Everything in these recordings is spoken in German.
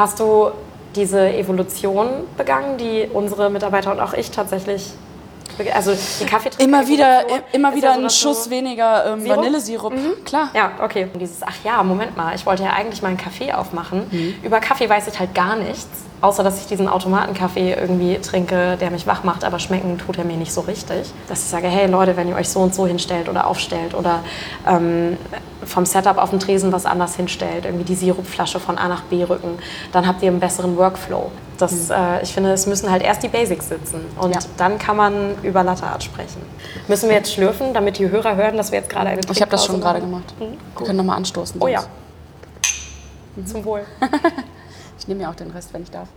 Hast du diese Evolution begangen, die unsere Mitarbeiter und auch ich tatsächlich also die Kaffeetrinker. Immer wieder, immer wieder ja so, ein Schuss so weniger ähm, Vanillesirup. Mhm. Klar. Ja, okay. Und dieses, ach ja, Moment mal, ich wollte ja eigentlich mal einen Kaffee aufmachen. Mhm. Über Kaffee weiß ich halt gar nichts. Außer, dass ich diesen Automatenkaffee irgendwie trinke, der mich wach macht, aber schmecken tut er mir nicht so richtig. Dass ich sage, hey Leute, wenn ihr euch so und so hinstellt oder aufstellt oder ähm, vom Setup auf dem Tresen was anders hinstellt, irgendwie die Sirupflasche von A nach B rücken, dann habt ihr einen besseren Workflow. Das, mhm. äh, ich finde, es müssen halt erst die Basics sitzen und ja. dann kann man über Latte Art sprechen. Müssen wir jetzt schlürfen, damit die Hörer hören, dass wir jetzt gerade eine Ich habe das schon gerade gemacht. Mhm. Wir können nochmal anstoßen. Oh ja. Mhm. Zum Wohl. Ich nehme mir auch den Rest, wenn ich darf.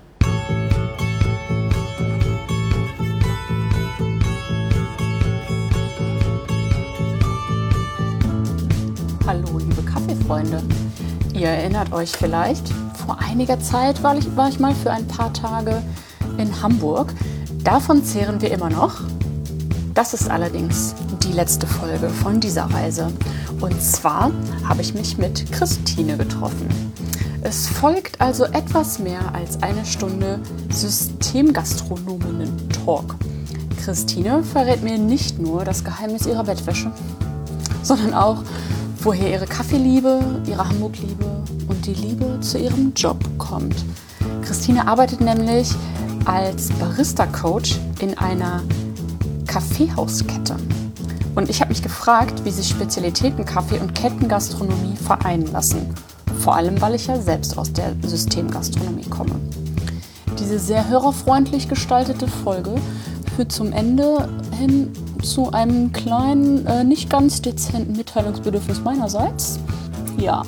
Hallo, liebe Kaffeefreunde. Ihr erinnert euch vielleicht, vor einiger Zeit war ich, war ich mal für ein paar Tage in Hamburg. Davon zehren wir immer noch. Das ist allerdings die letzte Folge von dieser Reise. Und zwar habe ich mich mit Christine getroffen. Es folgt also etwas mehr als eine Stunde Systemgastronominnen-Talk. Christine verrät mir nicht nur das Geheimnis ihrer Bettwäsche, sondern auch, woher ihre Kaffeeliebe, ihre Hamburg-Liebe und die Liebe zu ihrem Job kommt. Christine arbeitet nämlich als Barista-Coach in einer Kaffeehauskette. Und ich habe mich gefragt, wie sich Spezialitätenkaffee und Kettengastronomie vereinen lassen vor allem weil ich ja selbst aus der Systemgastronomie komme. Diese sehr hörerfreundlich gestaltete Folge führt zum Ende hin zu einem kleinen, äh, nicht ganz dezenten Mitteilungsbedürfnis meinerseits. Ja,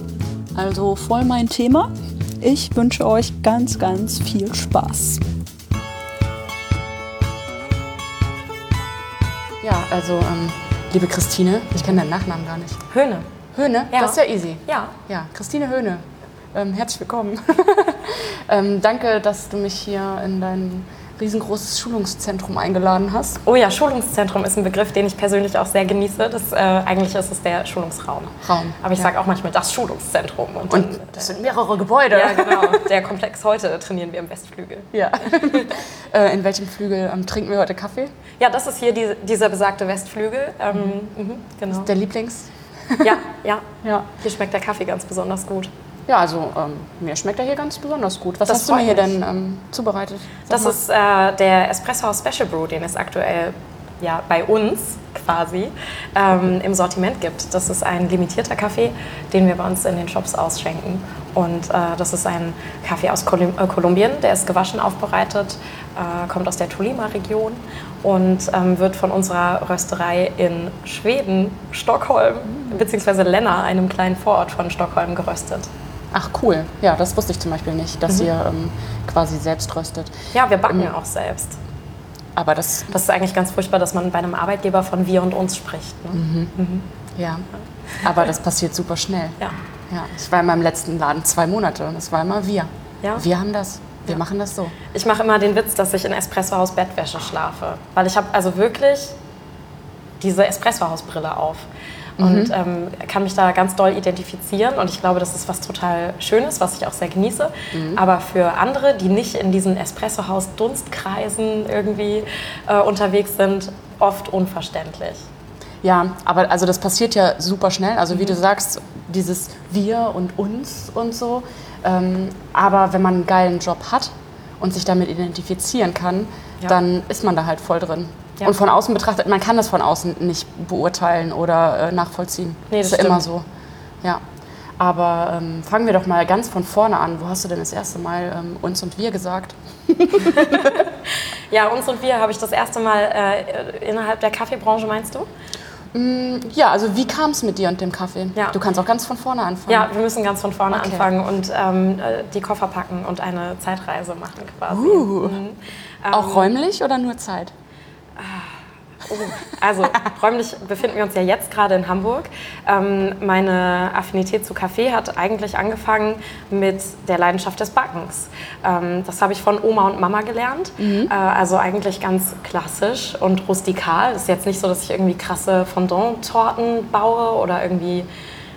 also voll mein Thema. Ich wünsche euch ganz, ganz viel Spaß. Ja, also, ähm, liebe Christine, ich kenne deinen Nachnamen gar nicht. Höhne. Höhne? Ja. Das ist ja easy. Ja. Ja, Christine Höhne. Ähm, herzlich willkommen. ähm, danke, dass du mich hier in dein riesengroßes Schulungszentrum eingeladen hast. Oh ja, Schulungszentrum ist ein Begriff, den ich persönlich auch sehr genieße. Das, äh, eigentlich ist es der Schulungsraum. Raum. Aber ich ja. sage auch manchmal das Schulungszentrum. Und, Und dann, das sind mehrere Gebäude. Ja, genau. Der Komplex heute trainieren wir im Westflügel. Ja. äh, in welchem Flügel ähm, trinken wir heute Kaffee? Ja, das ist hier die, dieser besagte Westflügel. Ähm, mhm. Mhm, genau. der Lieblings? Ja, ja, ja. Hier schmeckt der Kaffee ganz besonders gut. Ja, also ähm, mir schmeckt er hier ganz besonders gut. Was das hast du mir hier mich. denn ähm, zubereitet? Sag das mal. ist äh, der Espresso House Special Brew, den es aktuell ja, bei uns quasi ähm, im Sortiment gibt. Das ist ein limitierter Kaffee, den wir bei uns in den Shops ausschenken. Und äh, das ist ein Kaffee aus Kolum äh, Kolumbien, der ist gewaschen aufbereitet, äh, kommt aus der Tolima-Region und ähm, wird von unserer Rösterei in Schweden, Stockholm, beziehungsweise Lenna, einem kleinen Vorort von Stockholm, geröstet. Ach cool, ja, das wusste ich zum Beispiel nicht, dass mhm. ihr ähm, quasi selbst röstet. Ja, wir backen ähm, ja auch selbst. Aber das, das ist eigentlich ganz furchtbar, dass man bei einem Arbeitgeber von wir und uns spricht. Ne? Mhm. Mhm. Ja, aber das passiert super schnell. Ja. ja. Ich war in meinem letzten Laden zwei Monate und es war immer wir. Ja. Wir haben das. Wir ja. machen das so. Ich mache immer den Witz, dass ich in Espressohaus Bettwäsche schlafe. Weil ich habe also wirklich diese Espressohausbrille auf und mhm. ähm, kann mich da ganz doll identifizieren. Und ich glaube, das ist was total Schönes, was ich auch sehr genieße. Mhm. Aber für andere, die nicht in diesen Espressohaus-Dunstkreisen irgendwie äh, unterwegs sind, oft unverständlich. Ja, aber also das passiert ja super schnell. Also wie mhm. du sagst, dieses Wir und uns und so. Ähm, aber wenn man einen geilen Job hat und sich damit identifizieren kann, ja. dann ist man da halt voll drin. Ja. Und von außen betrachtet, man kann das von außen nicht beurteilen oder äh, nachvollziehen. Nee, das, das ist ja immer so. Ja. Aber ähm, fangen wir doch mal ganz von vorne an. Wo hast du denn das erste Mal ähm, uns und wir gesagt? ja, uns und wir habe ich das erste Mal äh, innerhalb der Kaffeebranche, meinst du? Mm, ja, also wie kam es mit dir und dem Kaffee? Ja. Du kannst auch ganz von vorne anfangen. Ja, wir müssen ganz von vorne okay. anfangen und ähm, äh, die Koffer packen und eine Zeitreise machen quasi. Uh. Mhm. Auch ähm, räumlich oder nur Zeit? Oh, also räumlich befinden wir uns ja jetzt gerade in Hamburg. Ähm, meine Affinität zu Kaffee hat eigentlich angefangen mit der Leidenschaft des Backens. Ähm, das habe ich von Oma und Mama gelernt. Mhm. Äh, also eigentlich ganz klassisch und rustikal. Es ist jetzt nicht so, dass ich irgendwie krasse Fondant-Torten baue oder irgendwie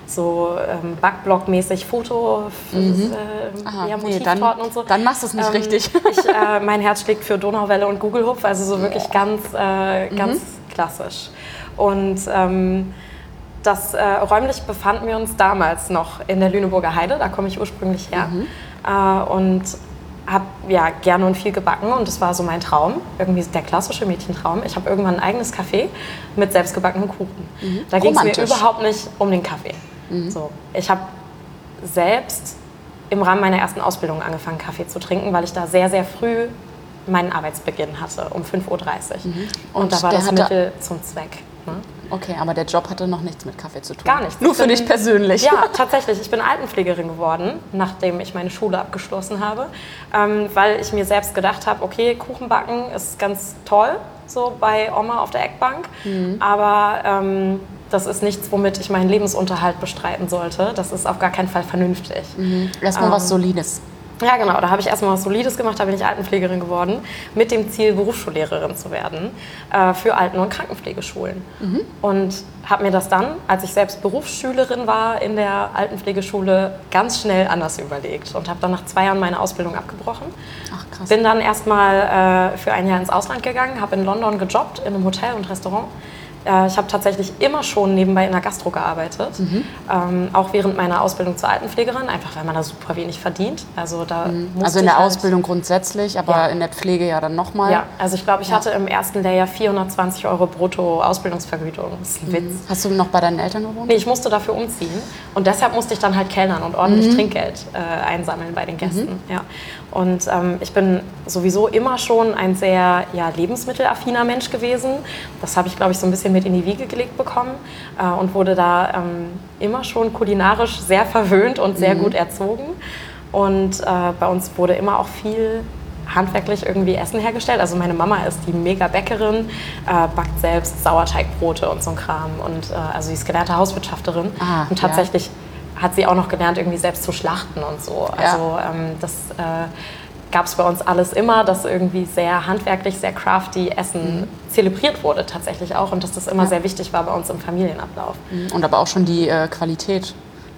so ähm, Backblock-mäßig Foto, Mhm. äh, Aha, ja, nee, dann, und so. dann machst du es nicht Ähm, richtig. Ich, äh, mein Herz schlägt für Donauwelle und Gugelhupf, also so wirklich ganz, äh, ganz Mhm. klassisch. Und ähm, das äh, räumlich befanden wir uns damals noch in der Lüneburger Heide, da komme ich ursprünglich her. Mhm. Äh, und habe ja gerne und viel gebacken und das war so mein Traum, irgendwie der klassische Mädchentraum. Ich habe irgendwann ein eigenes Café mit selbstgebackenen Kuchen. Da ging es mir Mhm. Mhm. überhaupt nicht um den Kaffee. So, ich habe selbst im Rahmen meiner ersten Ausbildung angefangen, Kaffee zu trinken, weil ich da sehr, sehr früh meinen Arbeitsbeginn hatte, um 5.30 Uhr. Und, Und da war das Mittel zum Zweck. Ne? Okay, aber der Job hatte noch nichts mit Kaffee zu tun. Gar nichts. Nur Ich für bin- dich persönlich. Ja, tatsächlich. Ich bin Altenpflegerin geworden, nachdem ich meine Schule abgeschlossen habe, ähm, weil ich mir selbst gedacht habe, okay, Kuchen backen ist ganz toll, so bei Oma auf der Eckbank, Mhm. aber ähm, das ist nichts, womit ich meinen Lebensunterhalt bestreiten sollte. Das ist auf gar keinen Fall vernünftig. Erstmal was Ähm, Solides. Ja, genau. Da habe ich erstmal was Solides gemacht, da bin ich Altenpflegerin geworden, mit dem Ziel, Berufsschullehrerin zu werden äh, für Alten- und Krankenpflegeschulen. Und habe mir das dann, als ich selbst Berufsschülerin war in der Altenpflegeschule, ganz schnell anders überlegt und habe dann nach zwei Jahren meine Ausbildung abgebrochen. Ach krass. Bin dann erstmal äh, für ein Jahr ins Ausland gegangen, habe in London gejobbt, in einem Hotel und Restaurant. Äh, ich habe tatsächlich immer schon nebenbei in der Gastro gearbeitet, ähm, auch während meiner Ausbildung zur Altenpflegerin, einfach weil man da super wenig verdient. Also, da musste also in der halt- Ausbildung grundsätzlich, aber Ja. in der Pflege ja dann nochmal. Ja, also ich glaube, ich hatte im ersten Lehrjahr 420 Euro brutto Ausbildungsvergütung. Das ist ein Witz. Hast du noch bei deinen Eltern gewohnt? Nee, ich musste dafür umziehen und deshalb musste ich dann halt kellnern und ordentlich Trinkgeld äh, einsammeln bei den Gästen. Ja. Und ähm, ich bin sowieso immer schon ein sehr ja, lebensmittelaffiner Mensch gewesen. Das habe ich, glaube ich, so ein bisschen mit in die Wiege gelegt bekommen äh, und wurde da ähm, immer schon kulinarisch sehr verwöhnt und sehr gut erzogen. Und äh, bei uns wurde immer auch viel handwerklich irgendwie Essen hergestellt. Also meine Mama ist die mega Bäckerin, äh, backt selbst Sauerteigbrote und so ein Kram. Und äh, also sie ist gelernte Hauswirtschafterin. Ah, und tatsächlich hat sie auch noch gelernt, irgendwie selbst zu schlachten und so. Ja. Also ähm, das äh, gab es bei uns alles immer, dass irgendwie sehr handwerklich, sehr crafty Essen zelebriert wurde tatsächlich auch. Und dass das immer Mhm. Ja. sehr wichtig war bei uns im Familienablauf. Und aber auch schon die äh, Qualität.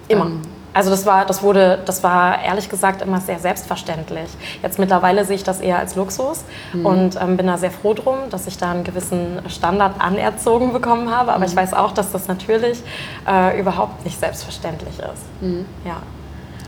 Immer. Ähm, Also das war, das wurde, das war ehrlich gesagt immer sehr selbstverständlich. Jetzt mittlerweile sehe ich das eher als Luxus und ähm, bin da sehr froh drum, dass ich da einen gewissen Standard anerzogen bekommen habe. Aber ich weiß auch, dass das natürlich äh, überhaupt nicht selbstverständlich ist. Ja.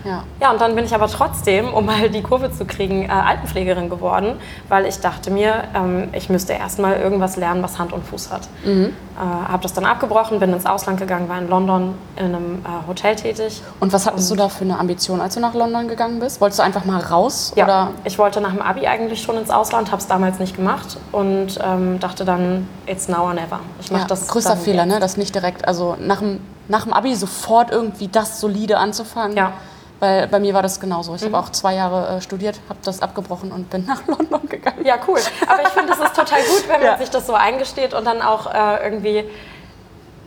Ja. Ja, und dann bin ich aber trotzdem, um mal die Kurve zu kriegen, äh, Altenpflegerin geworden, weil ich dachte mir, ähm, ich müsste erst mal irgendwas lernen, was Hand und Fuß hat. Äh, habe das dann abgebrochen, bin ins Ausland gegangen, war in London in einem äh, Hotel tätig. Und was hattest du da für eine Ambition, als du nach London gegangen bist? Wolltest du einfach mal raus? Ja, Oder? ich wollte nach dem Abi eigentlich schon ins Ausland, habe es damals nicht gemacht und ähm, dachte dann, it's now or never. Ich mach Ja, das größter Fehler, jetzt. ne? Das nicht direkt, also nach dem, nach dem Abi sofort irgendwie das solide anzufangen. Ja. Mhm. Weil bei mir war das genauso. Ich habe auch zwei Jahre äh, studiert, habe das abgebrochen und bin nach London gegangen. Ja, cool. Aber ich finde, es ist total gut, wenn man Ja. sich das so eingesteht und dann auch äh, irgendwie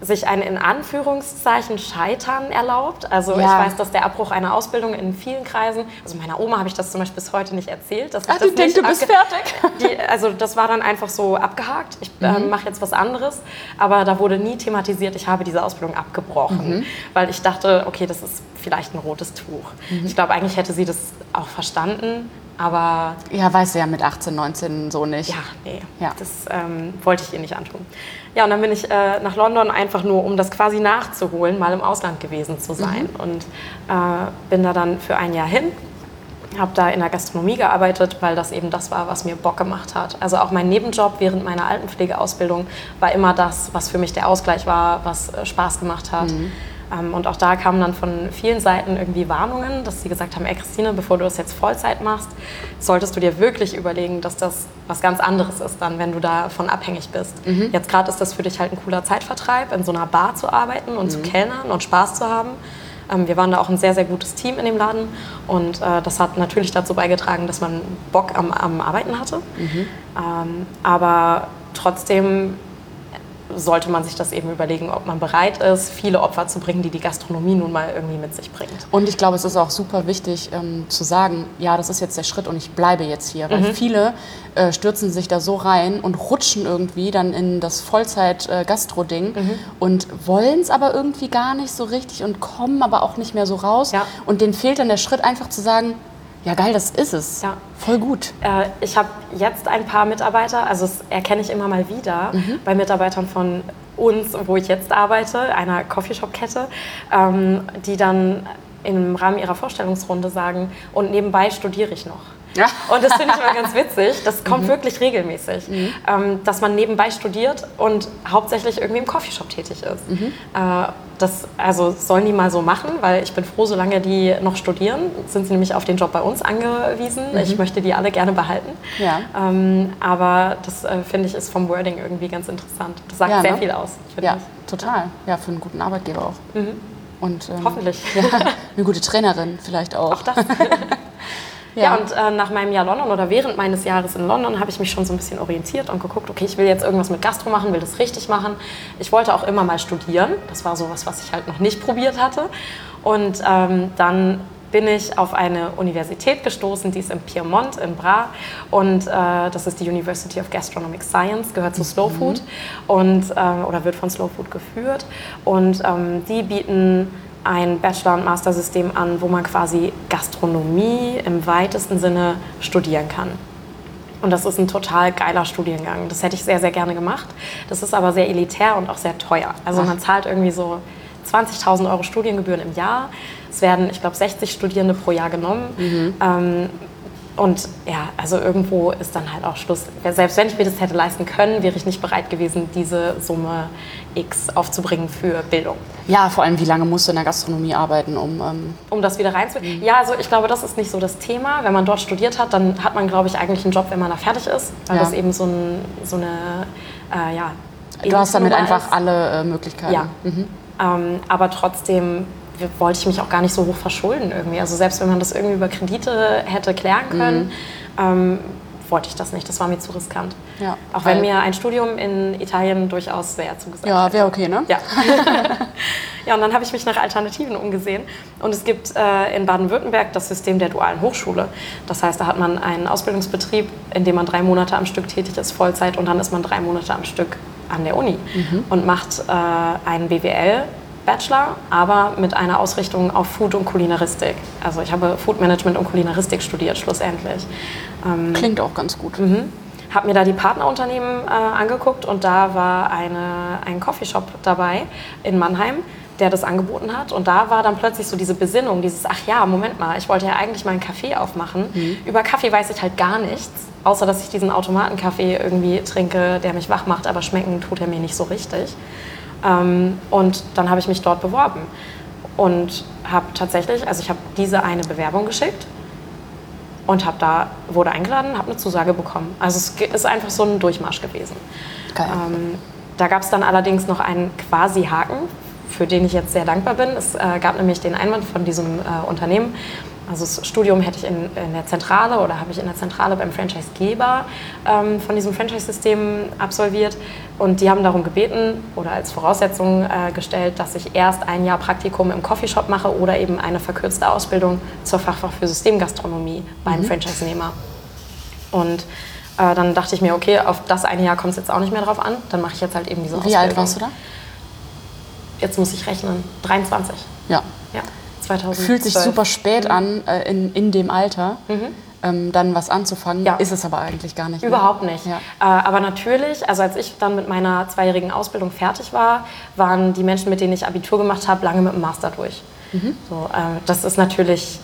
sich ein in Anführungszeichen Scheitern erlaubt. Also Ja. ich weiß, dass der Abbruch einer Ausbildung in vielen Kreisen, also meiner Oma habe ich das zum Beispiel bis heute nicht erzählt. Dass ich Ach, das die denkt, du bist fertig. Die, also das war dann einfach so abgehakt. Ich äh, Mhm. mache jetzt was anderes. Aber da wurde nie thematisiert, ich habe diese Ausbildung abgebrochen. Mhm. Weil ich dachte, okay, das ist vielleicht ein rotes Tuch. Mhm. Ich glaube, eigentlich hätte sie das auch verstanden. Aber Ja, weiß ja mit 18, 19 so nicht. ja, nee, Ja. das ähm, wollte ich ihr nicht antun. Ja, und dann bin ich äh, nach London einfach nur, um das quasi nachzuholen, mal im Ausland gewesen zu sein. Und äh, bin da dann für ein Jahr hin, habe da in der Gastronomie gearbeitet, weil das eben das war, was mir Bock gemacht hat. Also auch mein Nebenjob während meiner Altenpflegeausbildung war immer das, was für mich der Ausgleich war, was äh, Spaß gemacht hat. Ähm, und auch da kamen dann von vielen Seiten irgendwie Warnungen, dass sie gesagt haben, ey Christine, bevor du das jetzt Vollzeit machst, solltest du dir wirklich überlegen, dass das was ganz anderes ist dann, wenn du davon abhängig bist. Jetzt gerade ist das für dich halt ein cooler Zeitvertreib, in so einer Bar zu arbeiten und zu kellnern und Spaß zu haben. Ähm, wir waren da auch ein sehr, sehr gutes Team in dem Laden und äh, das hat natürlich dazu beigetragen, dass man Bock am, am Arbeiten hatte. Ähm, aber trotzdem sollte man sich das eben überlegen, ob man bereit ist, viele Opfer zu bringen, die die Gastronomie nun mal irgendwie mit sich bringt. Und ich glaube, es ist auch super wichtig ähm, zu sagen, ja, das ist jetzt der Schritt und ich bleibe jetzt hier. Weil viele äh, stürzen sich da so rein und rutschen irgendwie dann in das Vollzeit-Gastro-Ding und wollen es aber irgendwie gar nicht so richtig und kommen aber auch nicht mehr so raus. Ja. Und denen fehlt dann der Schritt einfach zu sagen, ja geil, das ist es. Ja. Voll gut. Äh, ich habe jetzt ein paar Mitarbeiter, also das erkenne ich immer mal wieder bei Mitarbeitern von uns, wo ich jetzt arbeite, einer Coffeeshop-Kette, ähm, die dann im Rahmen ihrer Vorstellungsrunde sagen, und nebenbei studiere ich noch. Ja. Und das finde ich immer ganz witzig. Das kommt wirklich regelmäßig, ähm, dass man nebenbei studiert und hauptsächlich irgendwie im Coffeeshop tätig ist. Äh, das also sollen die mal so machen, weil ich bin froh, solange die noch studieren, sind sie nämlich auf den Job bei uns angewiesen. Ich möchte die alle gerne behalten. Ja. Ähm, aber das äh, finde ich ist vom Wording irgendwie ganz interessant. Das sagt Ja, sehr ne? viel aus. Ja, ich. total. Ja, für einen guten Arbeitgeber auch. Und, ähm, Hoffentlich. Ja, eine gute Trainerin vielleicht auch. Auch das. Ja, und äh, nach meinem Jahr London oder während meines Jahres in London habe ich mich schon so ein bisschen orientiert und geguckt, okay, ich will jetzt irgendwas mit Gastro machen, will das richtig machen. Ich wollte auch immer mal studieren. Das war sowas, was ich halt noch nicht probiert hatte. Und ähm, dann bin ich auf eine Universität gestoßen, die ist in Piemont, in Bra. Und äh, das ist die University of Gastronomic Science, gehört zu Slow Food und, ähm, oder wird von Slow Food geführt. Und ähm, die bieten ein Bachelor- und Master-System an, wo man quasi Gastronomie im weitesten Sinne studieren kann. Und das ist ein total geiler Studiengang. Das hätte ich sehr, sehr gerne gemacht. Das ist aber sehr elitär und auch sehr teuer. Also man zahlt irgendwie so 20.000 Euro Studiengebühren im Jahr. Es werden, ich glaube, 60 Studierende pro Jahr genommen. Ähm, und ja, also irgendwo ist dann halt auch Schluss. Selbst wenn ich mir das hätte leisten können, wäre ich nicht bereit gewesen, diese Summe X aufzubringen für Bildung. Ja, vor allem, wie lange musst du in der Gastronomie arbeiten, um. Ähm, Um das wieder reinzuholen? Ja, also ich glaube, das ist nicht so das Thema. Wenn man dort studiert hat, dann hat man, glaube ich, eigentlich einen Job, wenn man da fertig ist. Weil Ja. das eben so, ein, so eine, äh, ja... du hast damit einfach ist. alle äh, Möglichkeiten. Ja. Ähm, aber trotzdem wollte ich mich auch gar nicht so hoch verschulden irgendwie. Also selbst wenn man das irgendwie über Kredite hätte klären können, ähm, wollte ich das nicht. Das war mir zu riskant. Ja, Auch wenn mir ein Studium in Italien durchaus sehr zugesagt Ja, wäre okay, ne? Ja. ja, und dann habe ich mich nach Alternativen umgesehen. Und es gibt äh, in Baden-Württemberg das System der dualen Hochschule. Das heißt, da hat man einen Ausbildungsbetrieb, in dem man drei Monate am Stück tätig ist, Vollzeit, und dann ist man drei Monate am Stück an der Uni und macht äh, einen BWL-Bachelor, aber mit einer Ausrichtung auf Food und Kulinaristik. Also ich habe Food Management und Kulinaristik studiert, schlussendlich. Ähm, Klingt auch ganz gut. habe mir da die Partnerunternehmen äh, angeguckt und da war eine, ein Coffeeshop dabei in Mannheim, der das angeboten hat. Und da war dann plötzlich so diese Besinnung, dieses, ach ja, Moment mal, ich wollte ja eigentlich mal einen Kaffee aufmachen. Über Kaffee weiß ich halt gar nichts, außer dass ich diesen Automatenkaffee irgendwie trinke, der mich wach macht, aber schmecken tut er mir nicht so richtig. Ähm, und dann habe ich mich dort beworben und habe tatsächlich, also ich habe diese eine Bewerbung geschickt und habe da wurde eingeladen, habe eine Zusage bekommen. Also es ist einfach so ein Durchmarsch gewesen. Geil. Ähm, da gab es dann allerdings noch einen quasi Haken, für den ich jetzt sehr dankbar bin. Es äh, gab nämlich den Einwand von diesem äh, Unternehmen. Also das Studium hätte ich in, in der Zentrale oder habe ich in der Zentrale beim Franchisegeber ähm, von diesem Franchise-System absolviert. Und die haben darum gebeten oder als Voraussetzung äh, gestellt, dass ich erst ein Jahr Praktikum im Coffeeshop mache oder eben eine verkürzte Ausbildung zur Fachfach für Systemgastronomie beim Franchise-Nehmer. Und äh, dann dachte ich mir, okay, auf das eine Jahr kommt es jetzt auch nicht mehr drauf an. Dann mache ich jetzt halt eben diese Wie Ausbildung. alt warst du da? Jetzt muss ich rechnen. 23. Ja. Ja, 2012. Fühlt sich super spät an, äh, in, in dem Alter, ähm, dann was anzufangen. Mhm. Ja. Ist es aber eigentlich gar nicht. ne? Überhaupt nicht. Ja. Äh, aber natürlich, also als ich dann mit meiner zweijährigen Ausbildung fertig war, waren die Menschen, mit denen ich Abitur gemacht habe, lange mit dem Master durch. Mhm. So, äh, das ist natürlich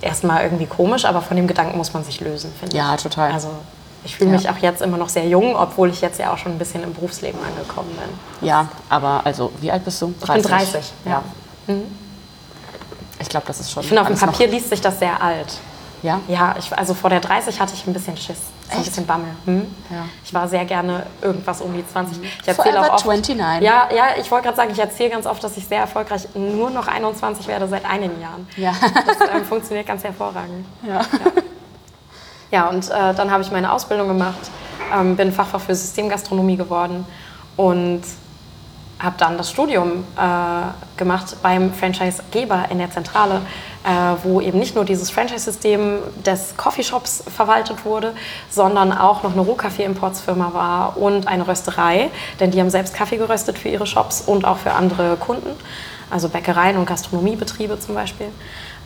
erstmal irgendwie komisch, aber von dem Gedanken muss man sich lösen, finde Ja, ich. total. Also ich fühle Ja. mich auch jetzt immer noch sehr jung, obwohl ich jetzt ja auch schon ein bisschen im Berufsleben angekommen bin. Ja, aber also, wie alt bist du? Ich bin 30. Ja. Ja. Ich glaube, das ist schon. Ich finde, auf dem Papier liest sich das sehr alt. Ja? Ja, ich, also vor der 30 hatte ich ein bisschen Schiss. So ein bisschen Bammel. Hm? Ja. Ich war sehr gerne irgendwas um die 20. Ich erzähle auch oft, 29. Ja, ja, ich wollte gerade sagen, ich erzähle ganz oft, dass ich sehr erfolgreich nur noch 21 werde seit einigen Jahren. Ja. Das ähm, funktioniert ganz hervorragend. ja. Ja, und äh, dann habe ich meine Ausbildung gemacht, ähm, bin Fachfach für Systemgastronomie geworden Und habe dann das Studium äh, gemacht beim Franchisegeber in der Zentrale, äh, wo eben nicht nur dieses Franchise-System des Coffeeshops verwaltet wurde, sondern auch noch eine Rohkaffee-Importsfirma war und eine Rösterei, denn die haben selbst Kaffee geröstet für ihre Shops und auch für andere Kunden, also Bäckereien und Gastronomiebetriebe zum Beispiel,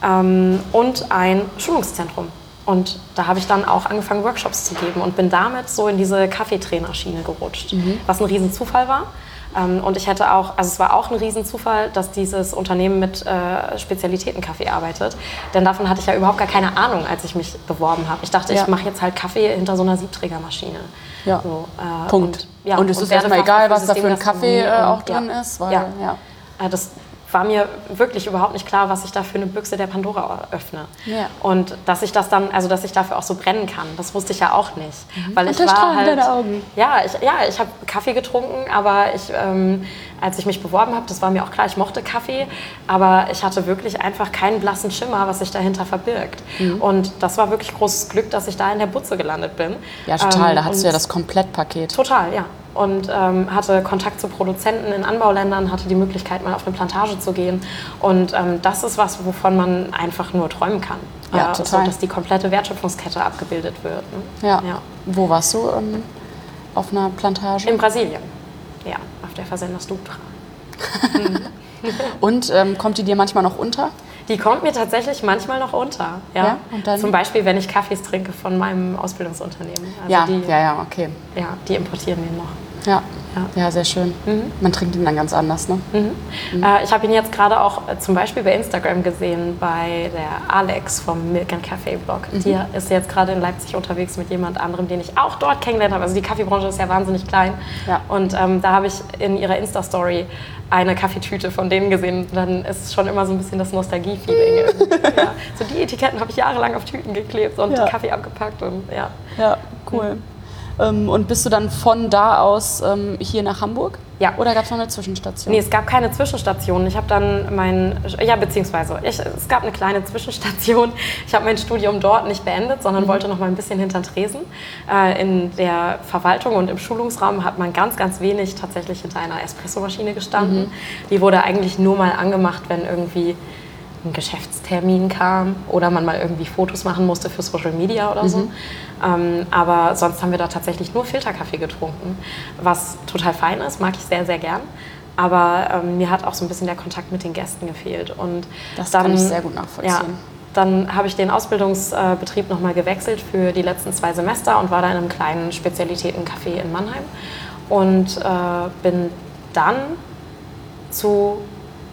ähm, und ein Schulungszentrum. Und da habe ich dann auch angefangen, Workshops zu geben und bin damit so in diese Kaffeetrainerschiene gerutscht, was ein Riesenzufall war. Ähm, und ich hätte auch, also es war auch ein Riesenzufall, dass dieses Unternehmen mit äh, Spezialitätenkaffee arbeitet. Denn davon hatte ich ja überhaupt gar keine Ahnung, als ich mich beworben habe. Ich dachte, Ja. ich mache jetzt halt Kaffee hinter so einer Siebträgermaschine. Ja. So, äh, Punkt. Und, ja, und es ist werde erstmal egal, was da für ein Kaffee äh, und- auch drin ist. Weil, ja. ja. Äh, Das war mir wirklich überhaupt nicht klar, was ich da für eine Büchse der Pandora öffne. Ja. Und dass ich das dann, also dass ich dafür auch so brennen kann, das wusste ich ja auch nicht. Weil Und ich war halt, deine Augen. Ja, ich, ja, ich habe Kaffee getrunken, aber ich, ähm, als ich mich beworben habe, das war mir auch klar, ich mochte Kaffee, aber ich hatte wirklich einfach keinen blassen Schimmer, was sich dahinter verbirgt. Mhm. Und das war wirklich großes Glück, dass ich da in der Butze gelandet bin. ja, total. Ähm, da hattest du ja das Komplettpaket. Total, ja. Und ähm, hatte Kontakt zu Produzenten in Anbauländern, hatte die Möglichkeit, mal auf eine Plantage zu gehen. Und ähm, das ist was, wovon man einfach nur träumen kann. Ja, So, total. dass die komplette Wertschöpfungskette abgebildet wird. Ne? Ja. Ja. Wo warst du? Ähm, auf einer Plantage? In Brasilien. Ja, auf der Versenders Dutra. Und ähm, kommt die dir manchmal noch unter? Die kommt mir tatsächlich manchmal noch unter. Ja? Ja, und dann? Zum Beispiel, wenn ich Kaffees trinke von meinem Ausbildungsunternehmen. Also ja, die, ja, ja, okay. ja, die importieren den noch. Ja, Ja. sehr schön. Man trinkt ihn dann ganz anders, ne? Äh, ich habe ihn jetzt gerade auch äh, zum Beispiel bei Instagram gesehen, bei der Alex vom Milk and Café Blog. Die ist jetzt gerade in Leipzig unterwegs mit jemand anderem, den ich auch dort kennengelernt habe. Also die Kaffeebranche ist ja wahnsinnig klein. Ja. Und ähm, da habe ich in ihrer Insta-Story eine Kaffeetüte von denen gesehen. Dann ist schon immer so ein bisschen das Nostalgie-Feeling. ja. So die Etiketten habe ich jahrelang auf Tüten geklebt und Ja. Kaffee abgepackt. Und, ja. Ja, cool. Ähm, und bist du dann von da aus ähm, hier nach Hamburg? Ja. Oder gab es noch eine Zwischenstation? Nee, es gab keine Zwischenstation. Ich habe dann mein, ja, beziehungsweise ich, es gab eine kleine Zwischenstation. Ich habe mein Studium dort nicht beendet, sondern wollte noch mal ein bisschen hinter Tresen. Äh, in der Verwaltung und im Schulungsraum hat man ganz, ganz wenig tatsächlich hinter einer Espressomaschine gestanden. Die wurde eigentlich nur mal angemacht, wenn irgendwie ein Geschäftstermin kam oder man mal irgendwie Fotos machen musste für Social Media oder so. Ähm, aber sonst haben wir da tatsächlich nur Filterkaffee getrunken, was total fein ist, mag ich sehr, sehr gern. Aber ähm, mir hat auch so ein bisschen der Kontakt mit den Gästen gefehlt. Und Das dann, kann ich sehr gut nachvollziehen. Ja, dann habe ich den Ausbildungsbetrieb nochmal gewechselt für die letzten zwei Semester und war da in einem kleinen Spezialitätencafé in Mannheim. Und äh, bin dann zu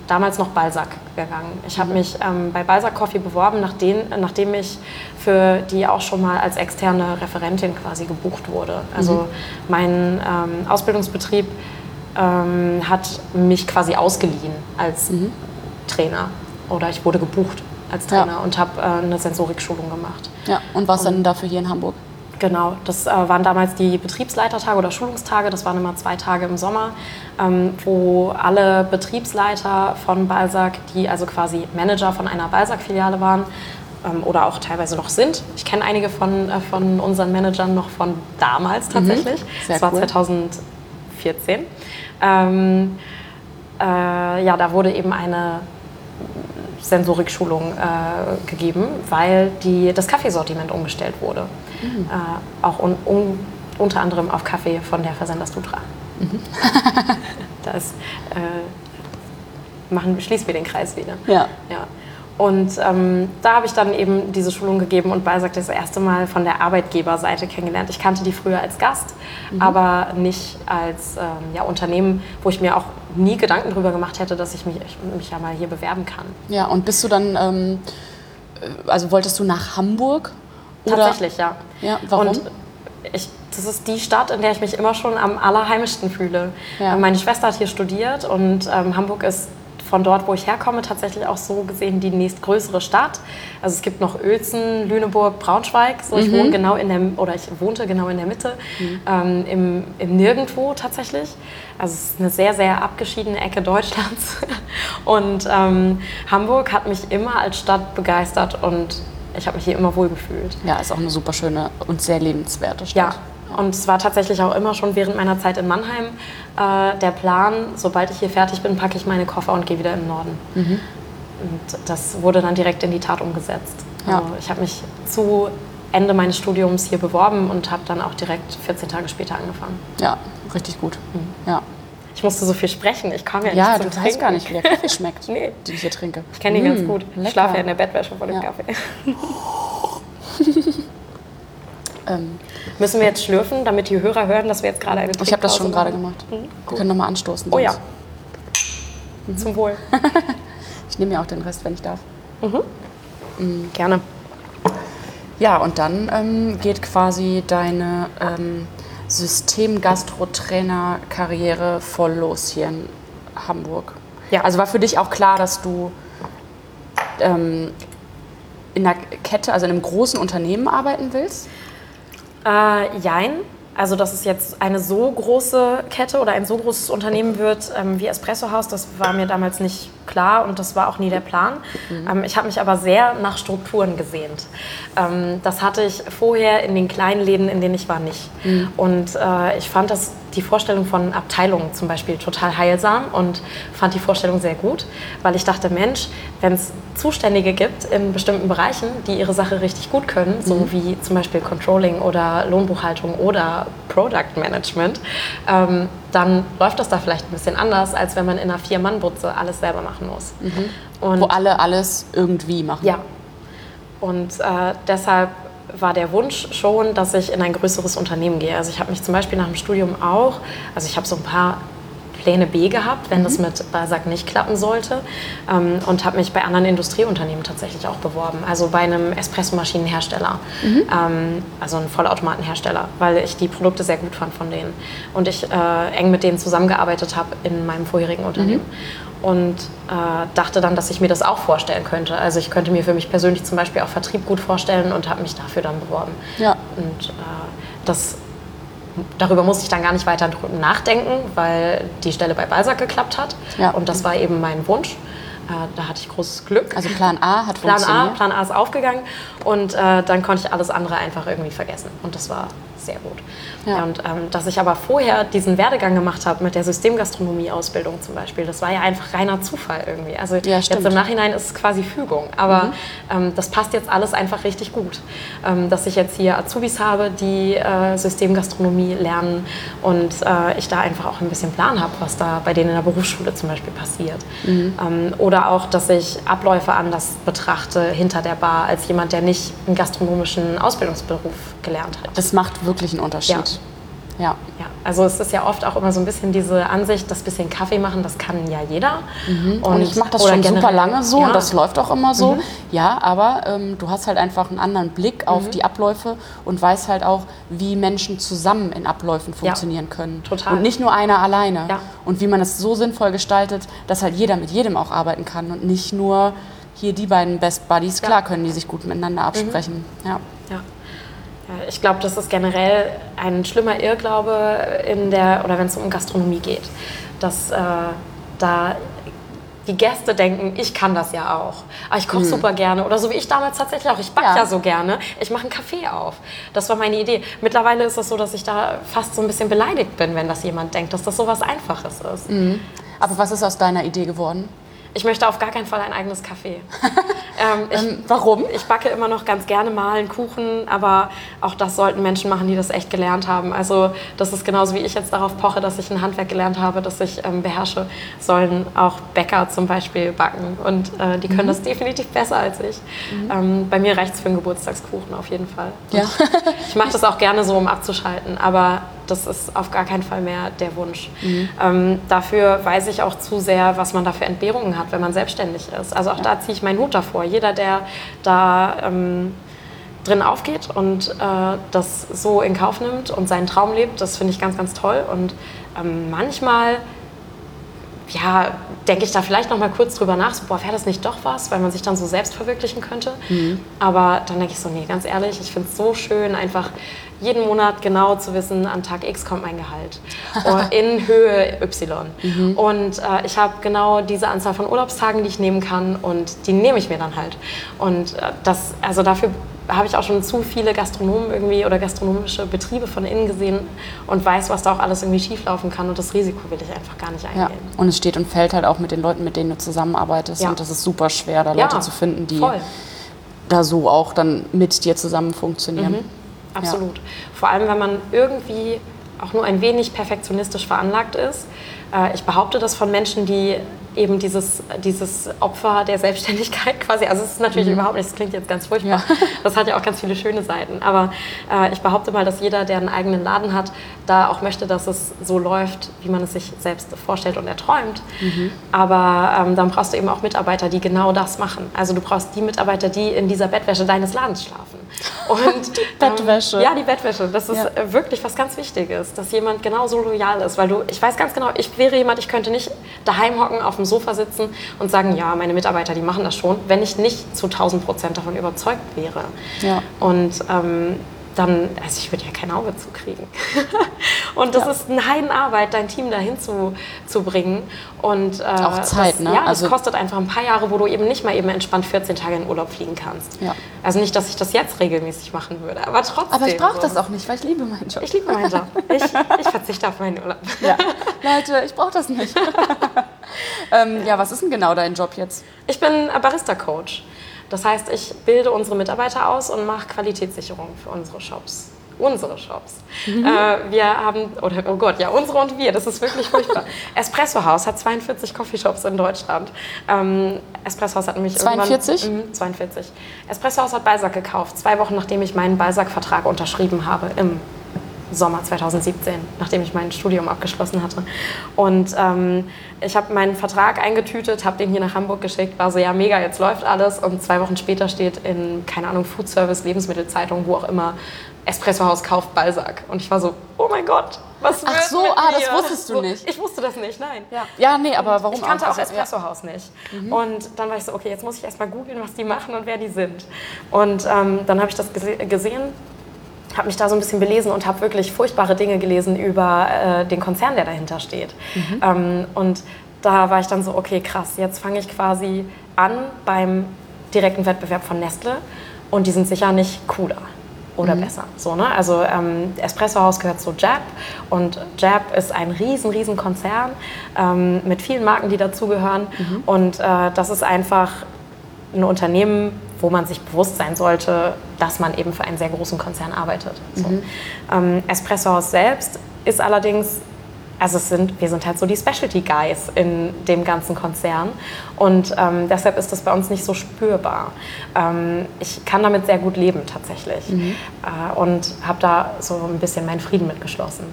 damals noch Balzac gegangen. Ich habe mich ähm, bei Balzac Coffee beworben, nachdem, nachdem ich für die auch schon mal als externe Referentin quasi gebucht wurde. Also mein ähm, Ausbildungsbetrieb ähm, hat mich quasi ausgeliehen als Trainer oder ich wurde gebucht als Ja. Trainer und habe äh, eine Sensorikschulung gemacht. Ja, und was dann dafür hier in Hamburg? Genau, das äh, waren damals die Betriebsleitertage oder Schulungstage. Das waren immer zwei Tage im Sommer, ähm, wo alle Betriebsleiter von Balzac, die also quasi Manager von einer Balzac-Filiale waren ähm, oder auch teilweise noch sind. Ich kenne einige von, äh, von unseren Managern noch von damals tatsächlich. Mhm. Sehr das war cool. 2014. Ähm, äh, ja, da wurde eben eine Sensorikschulung äh, gegeben, weil die, das Kaffeesortiment umgestellt wurde. Äh, auch un, un, unter anderem auf Kaffee von der Versenders Dutra. das äh, machen, schließen wir den Kreis wieder. Ja. Ja. Und ähm, da habe ich dann eben diese Schulung gegeben und Balzac das erste Mal von der Arbeitgeberseite kennengelernt. Ich kannte die früher als Gast, aber nicht als ähm, ja, Unternehmen, wo ich mir auch nie Gedanken darüber gemacht hätte, dass ich mich, ich mich ja mal hier bewerben kann. Ja, und bist du dann, ähm, äh, also wolltest du nach Hamburg? Oder- Tatsächlich, ja. Ja, warum? Und ich, das ist die Stadt, in der ich mich immer schon am allerheimischsten fühle. Ja. Äh, Meine Schwester hat hier studiert und ähm, Hamburg ist von dort, wo ich herkomme, tatsächlich auch so gesehen die nächstgrößere Stadt. Also es gibt noch Uelzen, Lüneburg, Braunschweig. So, ich wohne genau in der oder ich wohnte genau in der Mitte, ähm, im, im Nirgendwo tatsächlich. Also es ist eine sehr, sehr abgeschiedene Ecke Deutschlands. Und ähm, Hamburg hat mich immer als Stadt begeistert und ich habe mich hier immer wohl gefühlt. Ja, ist auch eine super schöne und sehr lebenswerte Ja, Stadt. Und es war tatsächlich auch immer schon während meiner Zeit in Mannheim äh, der Plan, sobald ich hier fertig bin, packe ich meine Koffer und gehe wieder in den Norden. Mhm. Und das wurde dann direkt in die Tat umgesetzt. Ja. Also ich habe mich zu Ende meines Studiums hier beworben und habe dann auch direkt 14 Tage später angefangen. Ja, richtig gut. Ja, Ich musste so viel sprechen, ich kam ja, ja nicht du zum weißt gar Trinken. nicht, wie der Kaffee schmeckt, Nee. den ich hier trinke. Ich kenne ihn ganz gut. Ich lecker. schlafe ja in der Bettwäsche vor dem Ja. Kaffee. Ähm, Müssen wir jetzt schlürfen, damit die Hörer hören, dass wir jetzt gerade eine ich habe das schon Trinkpause gerade gemacht. Wir können nochmal anstoßen. Oh ja. sonst. Zum Wohl. Ich nehme ja auch den Rest, wenn ich darf. Gerne. Ja, und dann ähm, geht quasi deine ähm, System-Gastro-Trainer-Karriere voll los hier in Hamburg. Ja. Also war für dich auch klar, dass du ähm, in einer Kette, also in einem großen Unternehmen arbeiten willst? Äh, jein. Also, dass es jetzt eine so große Kette oder ein so großes Unternehmen wird ähm, wie Espresso House, das war mir damals nicht klar und das war auch nie der Plan. Ähm, ich habe mich aber sehr nach Strukturen gesehnt. Ähm, das hatte ich vorher in den kleinen Läden, in denen ich war, nicht. Und äh, ich fand das die Vorstellung von Abteilungen zum Beispiel total heilsam und fand die Vorstellung sehr gut, weil ich dachte, Mensch, wenn es Zuständige gibt in bestimmten Bereichen, die ihre Sache richtig gut können, so wie zum Beispiel Controlling oder Lohnbuchhaltung oder Product Management, ähm, dann läuft das da vielleicht ein bisschen anders, als wenn man in einer Vier-Mann-Butze alles selber machen muss. Und Wo alle alles irgendwie machen. ja. Und äh, deshalb war der Wunsch schon, dass ich in ein größeres Unternehmen gehe. Also ich habe mich zum Beispiel nach dem Studium auch, also ich habe so ein paar Pläne B gehabt, wenn das mit Balzac nicht klappen sollte ähm, und habe mich bei anderen Industrieunternehmen tatsächlich auch beworben. Also bei einem Espressomaschinenhersteller, ähm, also ein Vollautomatenhersteller, weil ich die Produkte sehr gut fand von denen. Und ich äh, eng mit denen zusammengearbeitet habe in meinem vorherigen Unternehmen und äh, dachte dann, dass ich mir das auch vorstellen könnte. Also ich könnte mir für mich persönlich zum Beispiel auch Vertrieb gut vorstellen und habe mich dafür dann beworben. Ja. Und äh, das, darüber musste ich dann gar nicht weiter nachdenken, weil die Stelle bei Balsac geklappt hat. Ja. Und das war eben mein Wunsch. Äh, da hatte ich großes Glück. Also Plan A hat Plan A, funktioniert. Plan A ist aufgegangen und äh, dann konnte ich alles andere einfach irgendwie vergessen. Und das war sehr gut. Ja. Und ähm, dass ich aber vorher diesen Werdegang gemacht habe mit der Systemgastronomie-Ausbildung zum Beispiel, das war ja einfach reiner Zufall irgendwie. Also Ja, jetzt im Nachhinein ist es quasi Fügung, aber ähm, das passt jetzt alles einfach richtig gut. Ähm, dass ich jetzt hier Azubis habe, die äh, Systemgastronomie lernen und äh, ich da einfach auch ein bisschen Plan habe, was da bei denen in der Berufsschule zum Beispiel passiert. Ähm, oder auch, dass ich Abläufe anders betrachte hinter der Bar als jemand, der nicht einen gastronomischen Ausbildungsberuf gelernt hat. Das macht wirklich einen Unterschied. Ja. Ja, also es ist ja oft auch immer so ein bisschen diese Ansicht, das bisschen Kaffee machen, das kann ja jeder. Und, ich mache das schon super generell- lange so ja. und das läuft auch immer so. Ja, aber ähm, du hast halt einfach einen anderen Blick Mhm. auf die Abläufe und weißt halt auch, wie Menschen zusammen in Abläufen funktionieren können. total. Und nicht nur einer alleine. Ja. Und wie man es so sinnvoll gestaltet, dass halt jeder mit jedem auch arbeiten kann und nicht nur hier die beiden Best Buddies. Ja. Klar können die sich gut miteinander absprechen. Ja. Ja, ich glaube, das ist generell ein schlimmer Irrglaube in der, oder wenn es um Gastronomie geht, dass äh, da die Gäste denken, ich kann das ja auch. Aber ich koche super gerne. Oder so wie ich damals tatsächlich auch. Ich backe Ja. ja. so gerne. Ich mache einen Kaffee auf. Das war meine Idee. Mittlerweile ist es so, dass ich da fast so ein bisschen beleidigt bin, wenn das jemand denkt, dass das so was Einfaches ist. Aber was ist aus deiner Idee geworden? Ich möchte auf gar keinen Fall ein eigenes Kaffee. ähm, ich, Ähm, warum? Ich backe immer noch ganz gerne mal einen Kuchen, aber auch das sollten Menschen machen, die das echt gelernt haben. Also das ist genauso wie ich jetzt darauf poche, dass ich ein Handwerk gelernt habe, das ich ähm, beherrsche, sollen auch Bäcker zum Beispiel backen. Und äh, die können das definitiv besser als ich. Ähm, bei mir reicht es für einen Geburtstagskuchen auf jeden Fall. Ja. Ich mache das auch gerne so, um abzuschalten, aber das ist auf gar keinen Fall mehr der Wunsch. Ähm, dafür weiß ich auch zu sehr, was man da für Entbehrungen hat, wenn man selbstständig ist. Also auch da ziehe ich meinen Hut davor. Jeder, der da ähm, drin aufgeht und äh, das so in Kauf nimmt und seinen Traum lebt, das finde ich ganz, ganz toll. Und ähm, manchmal ja, denke ich da vielleicht noch mal kurz drüber nach, so, boah, wäre das nicht doch was, weil man sich dann so selbst verwirklichen könnte. Aber dann denke ich so, nee, ganz ehrlich, ich finde es so schön, einfach jeden Monat genau zu wissen, an Tag X kommt mein Gehalt Oder in Höhe Y. Und äh, ich habe genau diese Anzahl von Urlaubstagen, die ich nehmen kann und die nehme ich mir dann halt. Und äh, das, also dafür habe ich auch schon zu viele Gastronomen irgendwie oder gastronomische Betriebe von innen gesehen und weiß, was da auch alles irgendwie schieflaufen kann und das Risiko will ich einfach gar nicht eingehen. Ja. Und es steht und fällt halt auch mit den Leuten, mit denen du zusammenarbeitest Ja. und das ist super schwer, da Ja, Leute zu finden, die voll. da so auch dann mit dir zusammen funktionieren. Absolut. Vor allem, wenn man irgendwie auch nur ein wenig perfektionistisch veranlagt ist. Äh, Ich behaupte das von Menschen, die eben dieses, dieses Opfer der Selbstständigkeit quasi, also es ist natürlich überhaupt nicht, das klingt jetzt ganz furchtbar, Ja. das hat ja auch ganz viele schöne Seiten, aber äh, ich behaupte mal, dass jeder, der einen eigenen Laden hat, da auch möchte, dass es so läuft, wie man es sich selbst vorstellt und erträumt. Aber ähm, dann brauchst du eben auch Mitarbeiter, die genau das machen. Also du brauchst die Mitarbeiter, die in dieser Bettwäsche deines Ladens schlafen. Und, die Bettwäsche. ja, die Bettwäsche. Das ist Ja. wirklich was ganz Wichtiges, dass jemand genauso loyal ist. Weil du, ich weiß ganz genau, ich wäre jemand, ich könnte nicht daheim hocken, auf dem Sofa sitzen und sagen, ja, meine Mitarbeiter, die machen das schon, wenn ich nicht zu 1000 Prozent davon überzeugt wäre. Ja. Und ähm, dann, also ich würde ja kein Auge zukriegen. und das Ja. ist eine Heidenarbeit, dein Team dahin zu, zu bringen. Und, äh, Auch Zeit, das, ne? Ja, das Also- kostet einfach ein paar Jahre, wo du eben nicht mal eben entspannt 14 Tage in Urlaub fliegen kannst. Ja. Also nicht, dass ich das jetzt regelmäßig machen würde, aber trotzdem. Aber ich brauche das auch nicht, weil ich liebe meinen Job. Ich liebe meinen Job. Ich, ich verzichte auf meinen Urlaub. ja. Leute, ich brauche das nicht. ähm, ja, was ist denn genau dein Job jetzt? Ich bin Barista-Coach. Das heißt, ich bilde unsere Mitarbeiter aus und mache Qualitätssicherung für unsere Shops. Unsere Shops. Mhm. Äh, wir haben, oder oh Gott, ja, unsere und wir, das ist wirklich furchtbar. Espresso House hat 42 Coffeeshops in Deutschland. Ähm, Espresso House hat nämlich 42? Irgendwann, Mhm, 42. Espresso House hat Balsack gekauft, zwei Wochen nachdem ich meinen Balsack-Vertrag unterschrieben habe im Sommer 2017, nachdem ich mein Studium abgeschlossen hatte. Und ähm, ich habe meinen Vertrag eingetütet, habe den hier nach Hamburg geschickt, war so, ja mega, jetzt läuft alles. Und zwei Wochen später steht in, keine Ahnung, Food Service, Lebensmittelzeitung, wo auch immer, Espresso House kauft Balsack. Und ich war so, oh mein Gott, was Ach wird so, mit ah, das mir? wusstest du so, nicht. Ich wusste das nicht, nein. Ja, nee, aber warum Ich kannte auch Also, ja. Espresso House nicht. Und dann war ich so, okay, jetzt muss ich erstmal googeln, was die machen und wer die sind. Und ähm, dann habe ich das gese gesehen, habe mich da so ein bisschen belesen und habe wirklich furchtbare Dinge gelesen über äh, den Konzern, der dahinter steht. Ähm, und da war ich dann so, okay, krass, jetzt fange ich quasi an beim direkten Wettbewerb von Nestle und die sind sicher nicht cooler oder besser. So, ne? Also ähm, Espresso House gehört zu Jab und Jab ist ein riesen, riesen Konzern ähm, mit vielen Marken, die dazugehören. Und äh, das ist einfach ein Unternehmen, wo man sich bewusst sein sollte, dass man eben für einen sehr großen Konzern arbeitet. So. Ähm, Espresso House selbst ist allerdings, also es sind, wir sind halt so die Specialty Guys in dem ganzen Konzern und ähm, deshalb ist das bei uns nicht so spürbar. Ähm, ich kann damit sehr gut leben tatsächlich äh, und habe da so ein bisschen meinen Frieden mitgeschlossen.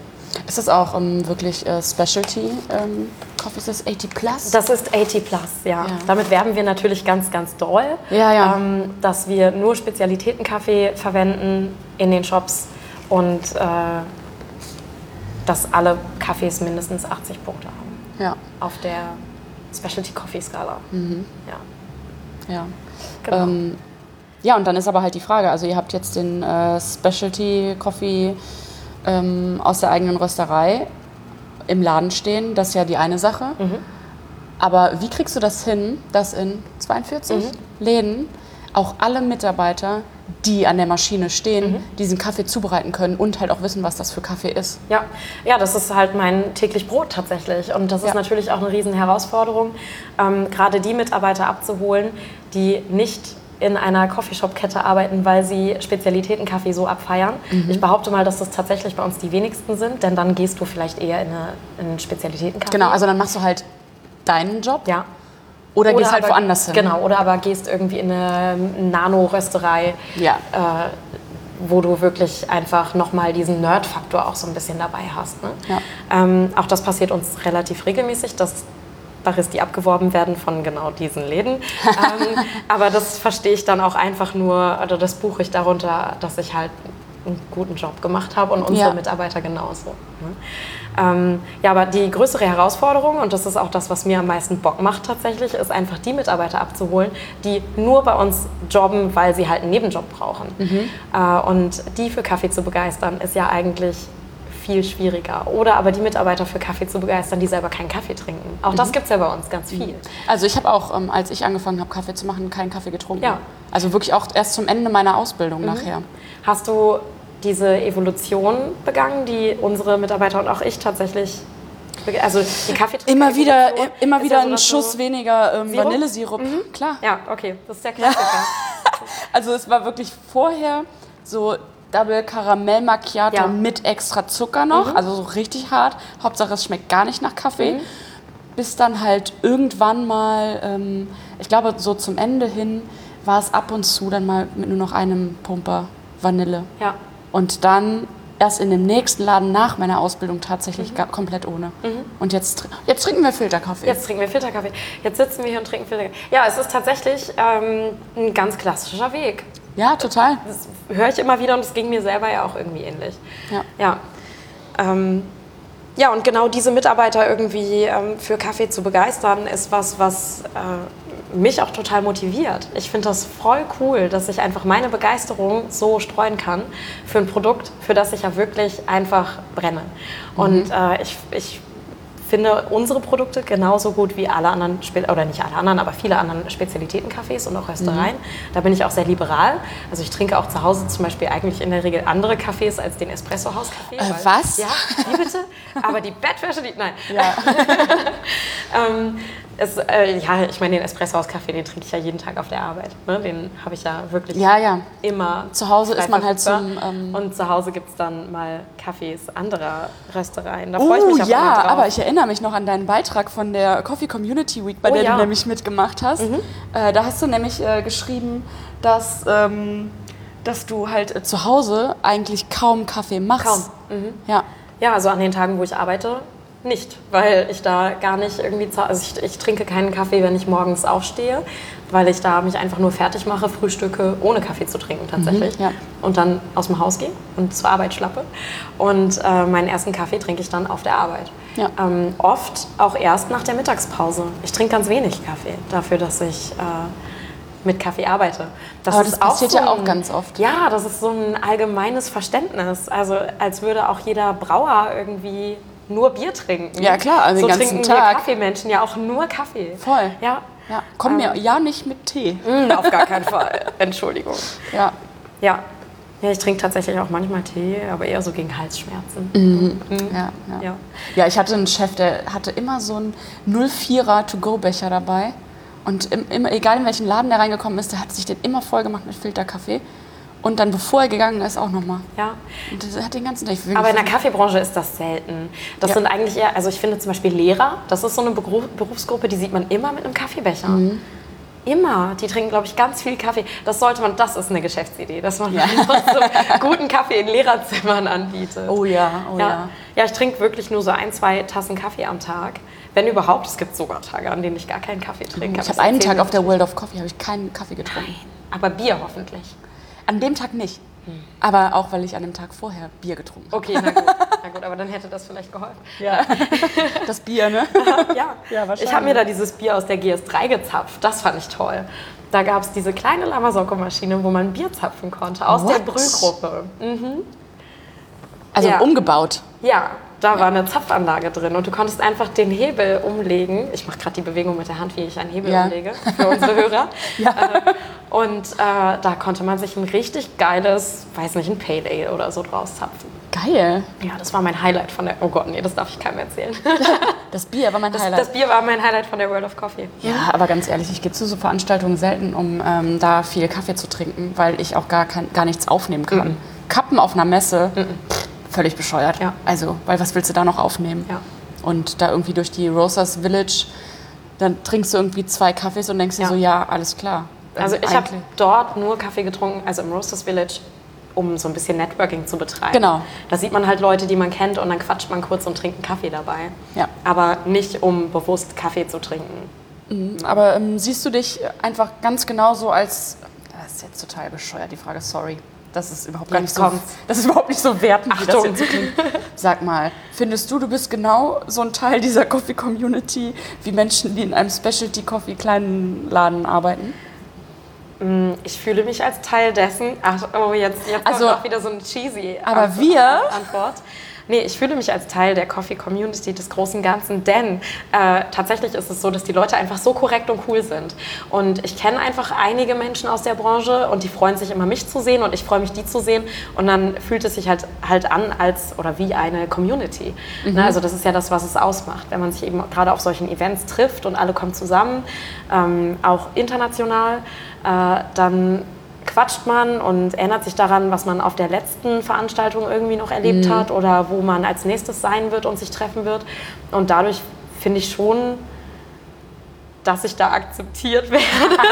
Ist das auch ähm, wirklich äh, Specialty ähm, Coffee? Ist das 80 Plus? Das ist 80 Plus, ja. Ja. Damit werben wir natürlich ganz, ganz doll, Ja, ja. Ähm, dass wir nur Spezialitätenkaffee verwenden in den Shops und äh, dass alle Kaffees mindestens 80 Punkte haben ja, auf der Specialty Coffee Skala. Ja. ja. Genau. Ähm, ja, und dann ist aber halt die Frage, also ihr habt jetzt den äh, Specialty Coffee ähm, aus der eigenen Rösterei im Laden stehen, das ist ja die eine Sache. Mhm. Aber wie kriegst du das hin, dass in 42 Mhm. Läden auch alle Mitarbeiter, die an der Maschine stehen, Mhm. diesen Kaffee zubereiten können und halt auch wissen, was das für Kaffee ist? Ja, ja, das ist halt mein täglich Brot tatsächlich. Und das ist Ja. natürlich auch eine riesen Herausforderung, ähm, gerade die Mitarbeiter abzuholen, die nicht in einer Coffeeshop-Kette arbeiten, weil sie Spezialitätenkaffee so abfeiern. Mhm. Ich behaupte mal, dass das tatsächlich bei uns die wenigsten sind, denn dann gehst du vielleicht eher in, eine, in einen Spezialitätenkaffee. Genau, also dann machst du halt deinen Job ja. oder, gehst halt aber- woanders hin. Genau, oder aber gehst irgendwie in eine Nano-Rösterei, Ja. äh, wo du wirklich einfach nochmal diesen Nerd-Faktor auch so ein bisschen dabei hast. Ne? Ja. Ähm, auch das passiert uns relativ regelmäßig, dass Baristi abgeworben werden von genau diesen Läden. ähm, aber das verstehe ich dann auch einfach nur, oder das buche ich darunter, dass ich halt einen guten Job gemacht habe und unsere Ja. Mitarbeiter genauso. Ne? Ähm, ja, aber die größere Herausforderung, und das ist auch das, was mir am meisten Bock macht tatsächlich, ist einfach die Mitarbeiter abzuholen, die nur bei uns jobben, weil sie halt einen Nebenjob brauchen. Äh, und die für Kaffee zu begeistern, ist ja eigentlich viel schwieriger. Oder aber die Mitarbeiter für Kaffee zu begeistern, die selber keinen Kaffee trinken. Auch das gibt es ja bei uns ganz viel. Also ich habe auch, ähm, als ich angefangen habe, Kaffee zu machen, keinen Kaffee getrunken. Ja. Also wirklich auch erst zum Ende meiner Ausbildung nachher. Hast du diese Evolution begangen, die unsere Mitarbeiter und auch ich tatsächlich, also die Kaffeetrinker Immer wieder, Evolution immer ist wieder ja so, ein dass Schuss weniger ähm, Sirup? Vanillesirup. Klar. Ja, okay, das ist der Klassiker. Also es war wirklich vorher so Double Karamell Macchiato Ja. mit extra Zucker noch, also so richtig hart. Hauptsache es schmeckt gar nicht nach Kaffee. Bis dann halt irgendwann mal, ähm, ich glaube so zum Ende hin, war es ab und zu dann mal mit nur noch einem Pumper Vanille. Ja. Und dann erst in dem nächsten Laden nach meiner Ausbildung tatsächlich ga- komplett ohne. Und jetzt, jetzt trinken wir Filterkaffee. Jetzt trinken wir Filterkaffee. Jetzt sitzen wir hier und trinken Filterkaffee. Ja, es ist tatsächlich ähm, ein ganz klassischer Weg. Ja, total. Das höre ich immer wieder und es ging mir selber ja auch irgendwie ähnlich. Ja. Ja, ähm, ja und genau diese Mitarbeiter irgendwie ähm, für Kaffee zu begeistern, ist was, was äh, mich auch total motiviert. Ich finde das voll cool, dass ich einfach meine Begeisterung so streuen kann für ein Produkt, für das ich ja wirklich einfach brenne. Und äh, ich, ich finde unsere Produkte genauso gut wie alle anderen, Spe oder nicht alle anderen, aber viele anderen Spezialitätencafés und auch Röstereien. Da bin ich auch sehr liberal. Also ich trinke auch zu Hause zum Beispiel eigentlich in der Regel andere Kaffees als den Espresso-Haus-Kaffee. Äh, was? Ja, wie bitte? Aber die Bettwäsche, die, nein. Ja. Ähm, es, äh, ja, ich meine, den Espresso-Haus-Kaffee, den trinke ich ja jeden Tag auf der Arbeit. Ne? Den habe ich ja wirklich ja, ja. immer. Zu Hause ist man halt zum, ähm, Und zu Hause gibt es dann mal Kaffees anderer Röstereien. Da freue ich Oh mich auch ja, drauf. aber ich erinnere mich noch an deinen Beitrag von der Coffee Community Week, bei Oh der ja. Mhm. du nämlich mitgemacht hast. Äh, da hast du nämlich äh, geschrieben, dass, ähm, dass du halt äh, zu Hause eigentlich kaum Kaffee machst. Kaum. Ja. Ja, also an den Tagen, wo ich arbeite, nicht, weil ich da gar nicht irgendwie, also ich, ich trinke keinen Kaffee, wenn ich morgens aufstehe, weil ich da mich einfach nur fertig mache, frühstücke, ohne Kaffee zu trinken tatsächlich. ja. Und dann aus dem Haus gehe und zur Arbeit schlappe. Und äh, meinen ersten Kaffee trinke ich dann auf der Arbeit. Ja. Ähm, oft auch erst nach der Mittagspause. Ich trinke ganz wenig Kaffee dafür, dass ich äh, mit Kaffee arbeite. Aber das passiert ja auch ganz oft. Ja, das ist so ein allgemeines Verständnis. Also als würde auch jeder Brauer irgendwie nur Bier trinken. Ja, klar, also den so ganzen trinken Tag. wir Kaffeemenschen ja auch nur Kaffee. Voll. Ja. ja. Komm mir ja nicht mit Tee. Mm, auf gar keinen Fall. Entschuldigung. Ja. Ja. Ja, ich trinke tatsächlich auch manchmal Tee, aber eher so gegen Halsschmerzen. Ja, ja. Ja. ja, ich hatte einen Chef, der hatte immer so einen 04er To-Go-Becher dabei. Und im, immer, egal in welchen Laden der reingekommen ist, der hat sich den immer voll gemacht mit Filterkaffee. Und dann, bevor er gegangen ist, auch nochmal. ja. Und das hat den ganzen Tag. Aber in der Kaffeebranche ist das selten. Das Ja. sind eigentlich eher, also ich finde zum Beispiel Lehrer, das ist so eine Beruf, Berufsgruppe, die sieht man immer mit einem Kaffeebecher. Mhm. Immer. Die trinken, glaube ich, ganz viel Kaffee. Das sollte man, das ist eine Geschäftsidee, dass man einfach so guten Kaffee in Lehrerzimmern anbietet. Oh ja, oh ja. ja. Ja, ich trinke wirklich nur so ein, zwei Tassen Kaffee am Tag. Wenn überhaupt, es gibt sogar Tage, an denen ich gar keinen Kaffee trinke. Ich habe einen Tag auf der World of Coffee habe ich keinen Kaffee getrunken. nicht. Aber Bier hoffentlich. An dem Tag nicht. Aber auch, weil ich an dem Tag vorher Bier getrunken habe. Okay, na gut. na gut, aber dann hätte das vielleicht geholfen. Ja. Das Bier, ne? Ja, Ja, wahrscheinlich. ich habe mir da dieses Bier aus der GS3 gezapft. Das fand ich toll. Da gab es diese kleine Lamasocco-Maschine, wo man Bier zapfen konnte aus der What? Brühgruppe. Also Ja. umgebaut. Ja, da war eine Zapfanlage drin und du konntest einfach den Hebel umlegen. Ich mache gerade die Bewegung mit der Hand, wie ich einen Hebel Ja. umlege für unsere Hörer. Äh, Und äh, da konnte man sich ein richtig geiles, weiß nicht, ein Pale Ale oder so draus zapfen. Geil. Ja, das war mein Highlight von der. Oh Gott, nee, das darf ich keinem erzählen. Das Bier war mein Das, Highlight. das Bier war mein Highlight von der World of Coffee. Ja, aber ganz ehrlich, ich gehe zu so Veranstaltungen selten, um ähm, da viel Kaffee zu trinken, weil ich auch gar, kein, gar nichts aufnehmen kann. Kappen auf einer Messe, pff, völlig bescheuert. Ja. Also, weil was willst du da noch aufnehmen? Ja. Und da irgendwie durch die Rosas Village, dann trinkst du irgendwie zwei Kaffees und denkst dir Ja. so, ja, alles klar. Also ich habe dort nur Kaffee getrunken, also im Roasters Village, um so ein bisschen Networking zu betreiben. Genau. Da sieht man halt Leute, die man kennt und dann quatscht man kurz und trinkt einen Kaffee dabei. Ja. Aber nicht, um bewusst Kaffee zu trinken. Aber ähm, siehst du dich einfach ganz genauso als. Das ist jetzt total bescheuert, die Frage, sorry. Das ist überhaupt gar nicht so. Das ist überhaupt nicht so wertend, wie das jetzt klingt. Sag mal, findest du, du bist genau so ein Teil dieser Coffee-Community wie Menschen, die in einem Specialty-Coffee kleinen Laden arbeiten? Ich fühle mich als Teil dessen. Ach, oh, jetzt, jetzt Also- kommt auch wieder so eine cheesy Aber Antwort- wir- Antwort. Nee, ich fühle mich als Teil der Coffee Community des großen Ganzen, denn äh, tatsächlich ist es so, dass die Leute einfach so korrekt und cool sind. Und ich kenne einfach einige Menschen aus der Branche und die freuen sich immer, mich zu sehen und ich freue mich, die zu sehen. Und dann fühlt es sich halt, halt an als oder wie eine Community. Mhm. Ne? Also das ist ja das, was es ausmacht, wenn man sich eben gerade auf solchen Events trifft und alle kommen zusammen, ähm, auch international, äh, dann quatscht man und erinnert sich daran, was man auf der letzten Veranstaltung irgendwie noch erlebt mhm. hat oder wo man als nächstes sein wird und sich treffen wird. Und dadurch finde ich schon, dass ich da akzeptiert werde,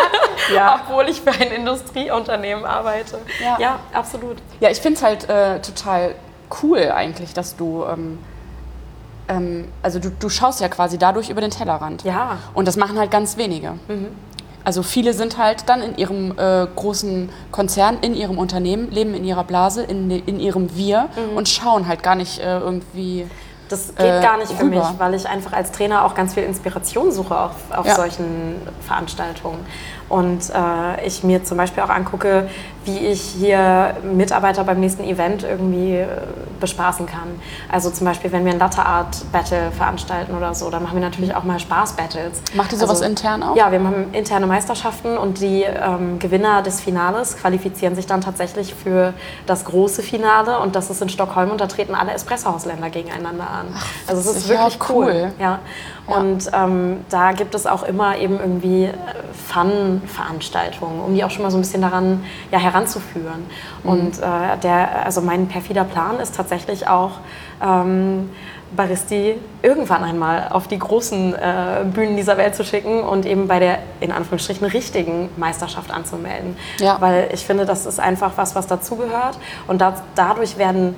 ja. obwohl ich für ein Industrieunternehmen arbeite. Ja, ja absolut. Ja, ich finde es halt äh, total cool eigentlich, dass du... Ähm, ähm, also du, du schaust ja quasi dadurch über den Tellerrand. Ja. Und das machen halt ganz wenige. Mhm. Also viele sind halt dann in ihrem äh, großen Konzern, in ihrem Unternehmen, leben in ihrer Blase, in, in ihrem Wir mhm. und schauen halt gar nicht äh, irgendwie. Das geht äh, gar nicht für mich, weil ich einfach als Trainer auch ganz viel Inspiration suche auf, auf ja. solchen Veranstaltungen. Und äh, ich mir zum Beispiel auch angucke, wie ich hier Mitarbeiter beim nächsten Event irgendwie äh, bespaßen kann. Also zum Beispiel, wenn wir ein Latte Art Battle veranstalten oder so, dann machen wir natürlich auch mal Spaß-Battles. Macht ihr sowas also, intern auch? Ja, wir machen interne Meisterschaften und die ähm, Gewinner des Finales qualifizieren sich dann tatsächlich für das große Finale und das ist in Stockholm und da treten alle Espresso-Hausländer gegeneinander an. Ach, also es ist, wirklich cool. cool. Ja. Und ähm, da gibt es auch immer eben irgendwie Fun-Veranstaltungen, um die auch schon mal so ein bisschen daran ja, heranzuführen. Mhm. Und äh, der, also mein perfider Plan ist tatsächlich auch, ähm, Baristi irgendwann einmal auf die großen äh, Bühnen dieser Welt zu schicken und eben bei der in Anführungsstrichen richtigen Meisterschaft anzumelden. Ja. Weil ich finde, das ist einfach was, was dazugehört und das, dadurch werden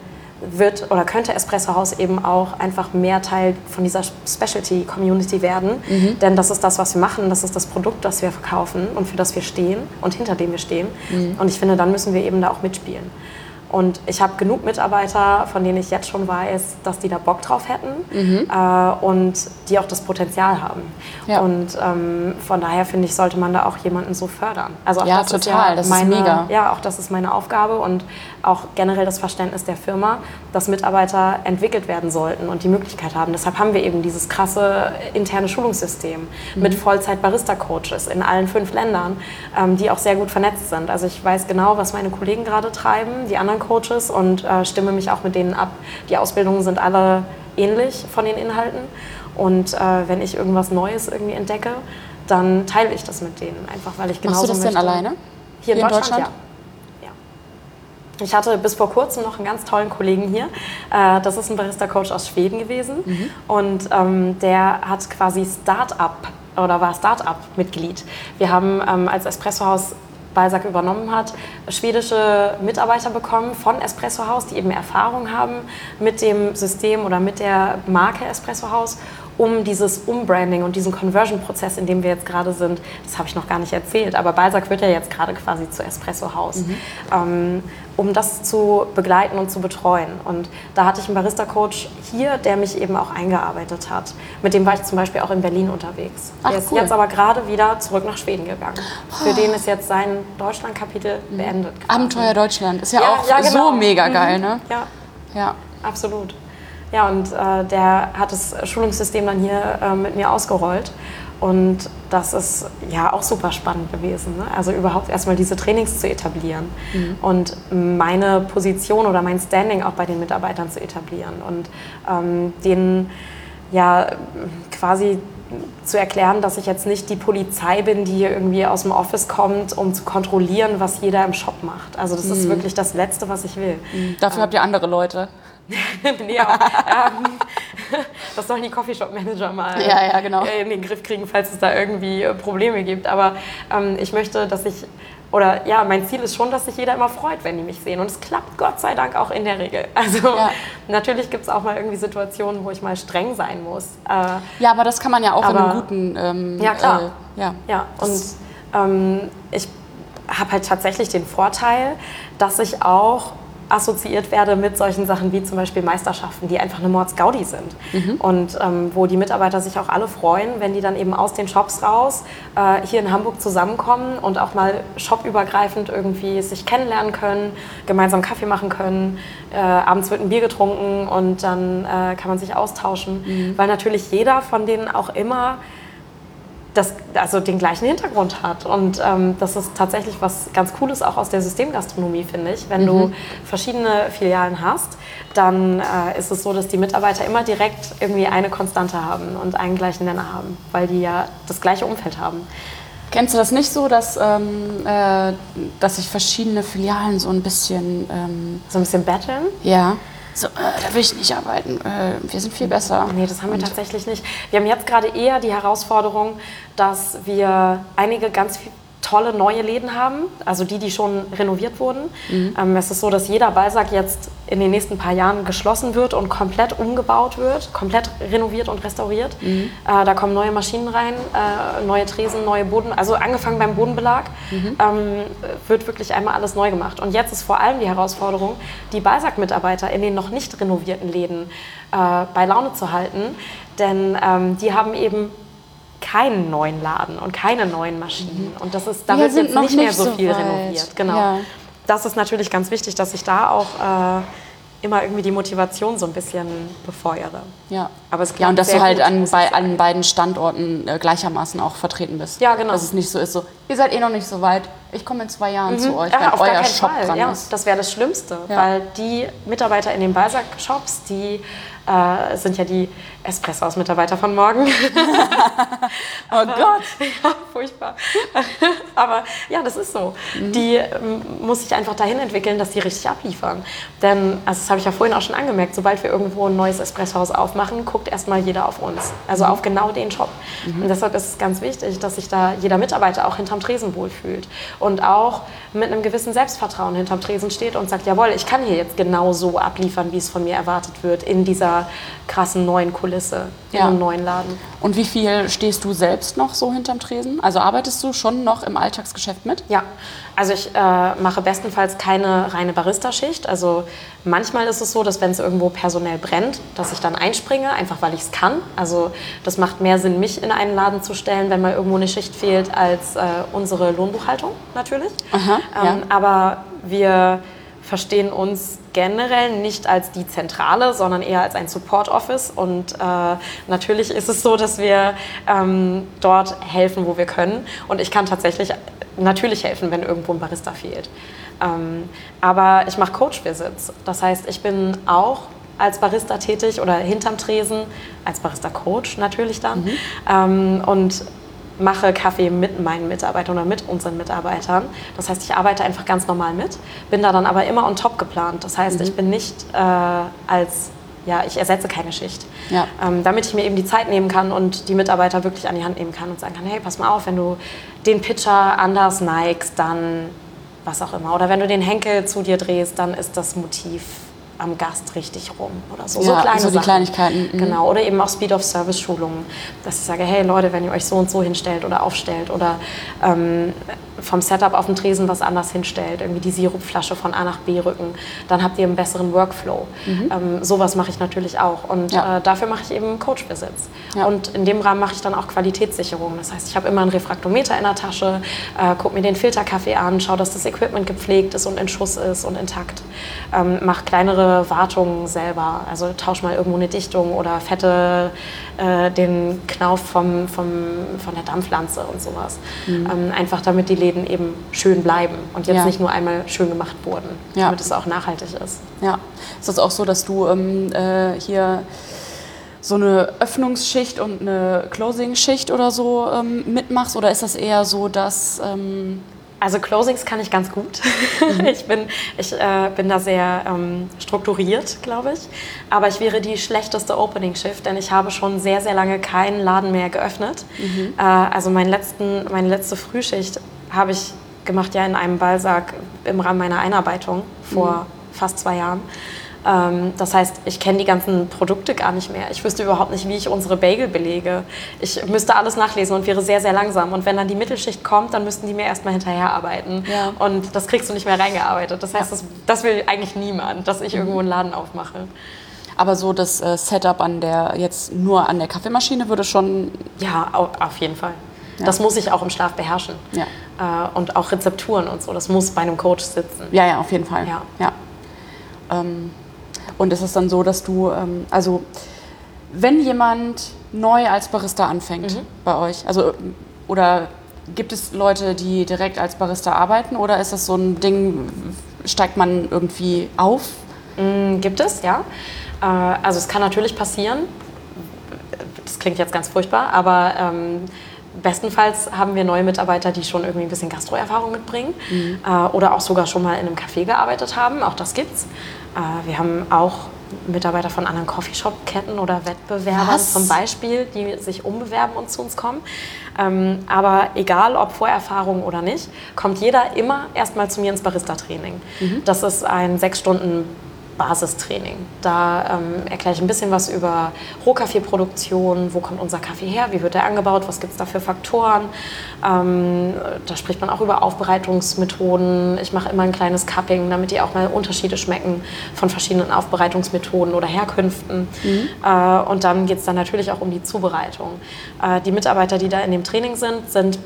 wird oder könnte Espresso House eben auch einfach mehr Teil von dieser Specialty Community werden. Mhm. Denn das ist das, was wir machen, das ist das Produkt, das wir verkaufen und für das wir stehen und hinter dem wir stehen. Mhm. Und ich finde, dann müssen wir eben da auch mitspielen. Und ich habe genug Mitarbeiter, von denen ich jetzt schon weiß, dass die da Bock drauf hätten mhm. äh, und die auch das Potenzial haben. Ja. Und ähm, von daher finde ich, sollte man da auch jemanden so fördern. Also auch ja, das total, ist ja das meine, ist mega. Ja, auch das ist meine Aufgabe und auch generell das Verständnis der Firma, dass Mitarbeiter entwickelt werden sollten und die Möglichkeit haben. Deshalb haben wir eben dieses krasse interne Schulungssystem mhm. mit Vollzeit-Barista-Coaches in allen fünf Ländern, ähm, die auch sehr gut vernetzt sind. Also ich weiß genau, was meine Kollegen gerade treiben, die anderen Coaches und äh, stimme mich auch mit denen ab. Die Ausbildungen sind alle ähnlich von den Inhalten. Und äh, wenn ich irgendwas Neues irgendwie entdecke, dann teile ich das mit denen, einfach weil ich genau Machst du das möchte. denn alleine? Hier, in, Deutschland, Deutschland? Ja. ja. Ich hatte bis vor kurzem noch einen ganz tollen Kollegen hier. Äh, das ist ein Barista-Coach aus Schweden gewesen. Mhm. Und ähm, der hat quasi Start-up oder war Start-up-Mitglied. Wir haben ähm, als Espresso-Haus Balzac übernommen hat, schwedische Mitarbeiter bekommen von Espresso House, die eben Erfahrung haben mit dem System oder mit der Marke Espresso House um dieses Umbranding und diesen Conversion-Prozess, in dem wir jetzt gerade sind, das habe ich noch gar nicht erzählt, aber Balzac wird ja jetzt gerade quasi zu Espresso House, mhm. ähm, um das zu begleiten und zu betreuen. Und da hatte ich einen Barista-Coach hier, der mich eben auch eingearbeitet hat. Mit dem war ich zum Beispiel auch in Berlin unterwegs. Ach, der ist cool. jetzt aber gerade wieder zurück nach Schweden gegangen. Oh. Für den ist jetzt sein Deutschland-Kapitel mhm. beendet. Abenteuer Deutschland ist ja, ja auch ja, genau. so mega geil, mhm. ne? Ja. ja. Absolut. Ja, und äh, der hat das Schulungssystem dann hier äh, mit mir ausgerollt. Und das ist ja auch super spannend gewesen. Ne? Also überhaupt erstmal diese Trainings zu etablieren mhm. und meine Position oder mein Standing auch bei den Mitarbeitern zu etablieren und ähm, denen ja quasi zu erklären, dass ich jetzt nicht die Polizei bin, die hier irgendwie aus dem Office kommt, um zu kontrollieren, was jeder im Shop macht. Also das mhm. ist wirklich das Letzte, was ich will. Mhm. Dafür ähm, habt ihr andere Leute. nee, auch, ähm, das sollen die Coffeeshop-Manager mal ja, ja, genau. in den Griff kriegen, falls es da irgendwie äh, Probleme gibt. Aber ähm, ich möchte, dass ich, oder ja, mein Ziel ist schon, dass sich jeder immer freut, wenn die mich sehen. Und es klappt Gott sei Dank auch in der Regel. Also ja. natürlich gibt es auch mal irgendwie Situationen, wo ich mal streng sein muss. Äh, ja, aber das kann man ja auch aber, in einem guten... Ähm, ja, klar. Äh, ja. ja, und ähm, ich habe halt tatsächlich den Vorteil, dass ich auch assoziiert werde mit solchen Sachen wie zum Beispiel Meisterschaften, die einfach eine Mordsgaudi sind. Und ähm, wo die Mitarbeiter sich auch alle freuen, wenn die dann eben aus den Shops raus äh, hier in Hamburg zusammenkommen und auch mal shopübergreifend irgendwie sich kennenlernen können, gemeinsam Kaffee machen können. Äh, abends wird ein Bier getrunken und dann äh, kann man sich austauschen, weil natürlich jeder von denen auch immer das, also den gleichen Hintergrund hat. Und ähm, das ist tatsächlich was ganz Cooles auch aus der Systemgastronomie, finde ich. Wenn du verschiedene Filialen hast, dann äh, ist es so, dass die Mitarbeiter immer direkt irgendwie eine Konstante haben und einen gleichen Nenner haben, weil die ja das ggleiche Umfeld haben. Kennst du das nicht so, dass, ähm, äh, dass sich verschiedene Filialen so ein bisschen, ähm, So ein bisschen battlen. ja, so, äh, da will ich nicht arbeiten, äh, wir sind viel besser. Nee, das haben wir tatsächlich nicht. Wir haben jetzt gerade eher die Herausforderung, dass wir einige ganz viel tolle neue Läden haben, also die, die schon renoviert wurden. Ähm, es ist so, dass jeder Balsack jetzt in den nächsten paar Jahren geschlossen wird und komplett umgebaut wird, komplett renoviert und restauriert. Äh, da kommen neue Maschinen rein, äh, neue Tresen, neue Boden, also angefangen beim Bodenbelag, ähm, wird wirklich einmal alles neu gemacht. Und jetzt ist vor allem die Herausforderung, die Balsack-Mitarbeiter in den noch nicht renovierten Läden äh, bei Laune zu halten, denn ähm, die haben eben keinen neuen Laden und keine neuen Maschinen. Und das ist, da Wir wird jetzt nicht mehr nicht so so viel weit. renoviert. Genau. Ja. Das ist natürlich ganz wichtig, dass ich da auch äh, immer irgendwie die Motivation so ein bisschen befeuere. Ja. Aber es ja, und dass du halt gut, an, bei, an beiden Standorten äh, gleichermaßen auch vertreten bist. Ja, genau. Dass es nicht so ist, so, ihr seid eh noch nicht so weit, ich komme in zwei Jahren zu euch, wenn Mhm. Ja, auf euer Shop Fall. dran Ja, ist. das wäre das Schlimmste, Ja. weil die Mitarbeiter in den Balsack-Shops, die äh, sind ja die Espressos-Mitarbeiter von morgen. Oh Gott. ja, furchtbar. Aber ja, das ist so. Die ähm, muss sich einfach dahin entwickeln, dass die richtig abliefern. Denn, also das habe ich ja vorhin auch schon angemerkt, sobald wir irgendwo ein neues Espressohaus aufmachen, guckt erstmal jeder auf uns. Also auf genau den Shop. Und deshalb ist es ganz wichtig, dass sich da jeder Mitarbeiter auch hinterm Tresen wohlfühlt. Und auch mit einem gewissen Selbstvertrauen hinterm Tresen steht und sagt, jawohl, ich kann hier jetzt genau so abliefern, wie es von mir erwartet wird, in dieser krassen neuen Kulisse, in Ja. einem neuen Laden. Und wie viel stehst du selbst noch so hinterm Tresen? Also arbeitest du schon noch im Alltagsgeschäft mit? Ja, also ich äh, mache bestenfalls keine reine Barista-Schicht. Also manchmal ist es so, dass wenn es irgendwo personell brennt, dass ich dann einspringe, einfach weil ich es kann. Also das macht mehr Sinn, mich in einen Laden zu stellen, wenn mal irgendwo eine Schicht fehlt, als äh, unsere Lohnbuchhaltung natürlich. Aha, ähm, ja. Aber wir verstehen uns generell nicht als die Zentrale, sondern eher als ein Support Office. Und äh, natürlich ist es so, dass wir ähm, dort helfen, wo wir können. Und ich kann tatsächlich natürlich helfen, wenn irgendwo ein Barista fehlt. Ähm, aber ich mache Coach-Visits. Das heißt, ich bin auch als Barista tätig oder hinterm Tresen, als Barista-Coach natürlich dann. Ähm, und mache Kaffee mit meinen Mitarbeitern oder mit unseren Mitarbeitern. Das heißt, ich arbeite einfach ganz normal mit, bin da dann aber immer on top geplant. Das heißt, ich bin nicht äh, als, ja, ich ersetze keine Schicht. Ja. Ähm, damit ich mir eben die Zeit nehmen kann und die Mitarbeiter wirklich an die Hand nehmen kann und sagen kann, hey, pass mal auf, wenn du den Pitcher anders neigst, dann was auch immer. Oder wenn du den Henkel zu dir drehst, dann ist das Motiv am Gast richtig rum oder so. so Ja, kleine so die Sachen. Kleinigkeiten, mhm. Genau. Oder eben auch Speed-of-Service-Schulungen, dass ich sage, hey Leute, wenn ihr euch so und so hinstellt oder aufstellt oder ähm, vom Setup auf dem Tresen was anders hinstellt, irgendwie die Sirupflasche von A nach B rücken, dann habt ihr einen besseren Workflow. Ähm, sowas mache ich natürlich auch. Und Mhm. Ja. äh, dafür mache ich eben Coach-Visits. Ja. Und in dem Rahmen mache ich dann auch Qualitätssicherung. Das heißt, ich habe immer einen Refraktometer in der Tasche, äh, gucke mir den Filterkaffee an, schaue, dass das Equipment gepflegt ist und in Schuss ist und intakt. Ähm, mache kleinere Wartungen selber. Also tausche mal irgendwo eine Dichtung oder fette äh, den Knauf vom, vom, von der Dampflanze und sowas. Ähm, einfach damit die Läden eben schön bleiben und jetzt Mhm. Ja. nicht nur einmal schön gemacht wurden, Ja. damit es auch nachhaltig ist. Ja. Ist das auch so, dass du ähm, äh, hier so eine Öffnungsschicht und eine Closing-Schicht oder so ähm, mitmachst? Oder ist das eher so, dass... Also Closings kann ich ganz gut. ich bin, ich äh, bin da sehr ähm, strukturiert, glaube ich. Aber ich wäre die schlechteste Opening-Shift, denn ich habe schon sehr, sehr lange keinen Laden mehr geöffnet. Äh, also meinen letzten, meine letzte Frühschicht habe ich gemacht ja in einem Ballsack im Rahmen meiner Einarbeitung vor fast zwei Jahren. Ähm, das heißt, ich kenne die ganzen Produkte gar nicht mehr. Ich wüsste überhaupt nicht, wie ich unsere Bagel belege. Ich müsste alles nachlesen und wäre sehr, sehr langsam. Und wenn dann die Mittelschicht kommt, dann müssten die mir erstmal hinterherarbeiten. Ja. Und das kriegst du nicht mehr reingearbeitet. Das heißt, das, das will eigentlich niemand, dass ich irgendwo einen Laden aufmache. Aber so das äh, Setup an der, jetzt nur an der Kaffeemaschine würde schon, Ja, au- auf jeden Fall. Ja. Das muss ich auch im Schlaf beherrschen. Ja. Äh, und auch Rezepturen und so, das muss bei einem Coach sitzen. ja, ja, auf jeden Fall. Ja. ja. Ähm, und ist es dann so, dass du, ähm, also wenn jemand neu als Barista anfängt Mhm. bei euch, also oder gibt es Leute, die direkt als Barista arbeiten oder ist das so ein Ding, steigt man irgendwie auf? Mm, Gibt es, ja. Äh, also es kann natürlich passieren. Das klingt jetzt ganz furchtbar, aber ähm, bestenfalls haben wir neue Mitarbeiter, die schon irgendwie ein bisschen Gastroerfahrung mitbringen äh, oder auch sogar schon mal in einem Café gearbeitet haben. Auch das gibt's. Äh, wir haben auch Mitarbeiter von anderen Coffeeshop-Ketten oder Wettbewerbern Was? zum Beispiel, die sich umbewerben und zu uns kommen. Ähm, aber egal, ob Vorerfahrung oder nicht, kommt jeder immer erstmal zu mir ins Barista-Training. Das ist ein sechs Stunden Basistraining. Da ähm, erkläre ich ein bisschen was über Rohkaffeeproduktion, wo kommt unser Kaffee her, wie wird er angebaut, was gibt es da für Faktoren. Ähm, da spricht man auch über Aufbereitungsmethoden. Ich mache immer ein kleines Cupping, damit die auch mal Unterschiede schmecken von verschiedenen Aufbereitungsmethoden oder Herkünften. Äh, und dann geht es dann natürlich auch um die Zubereitung. Äh, die Mitarbeiter, die da in dem Training sind, sind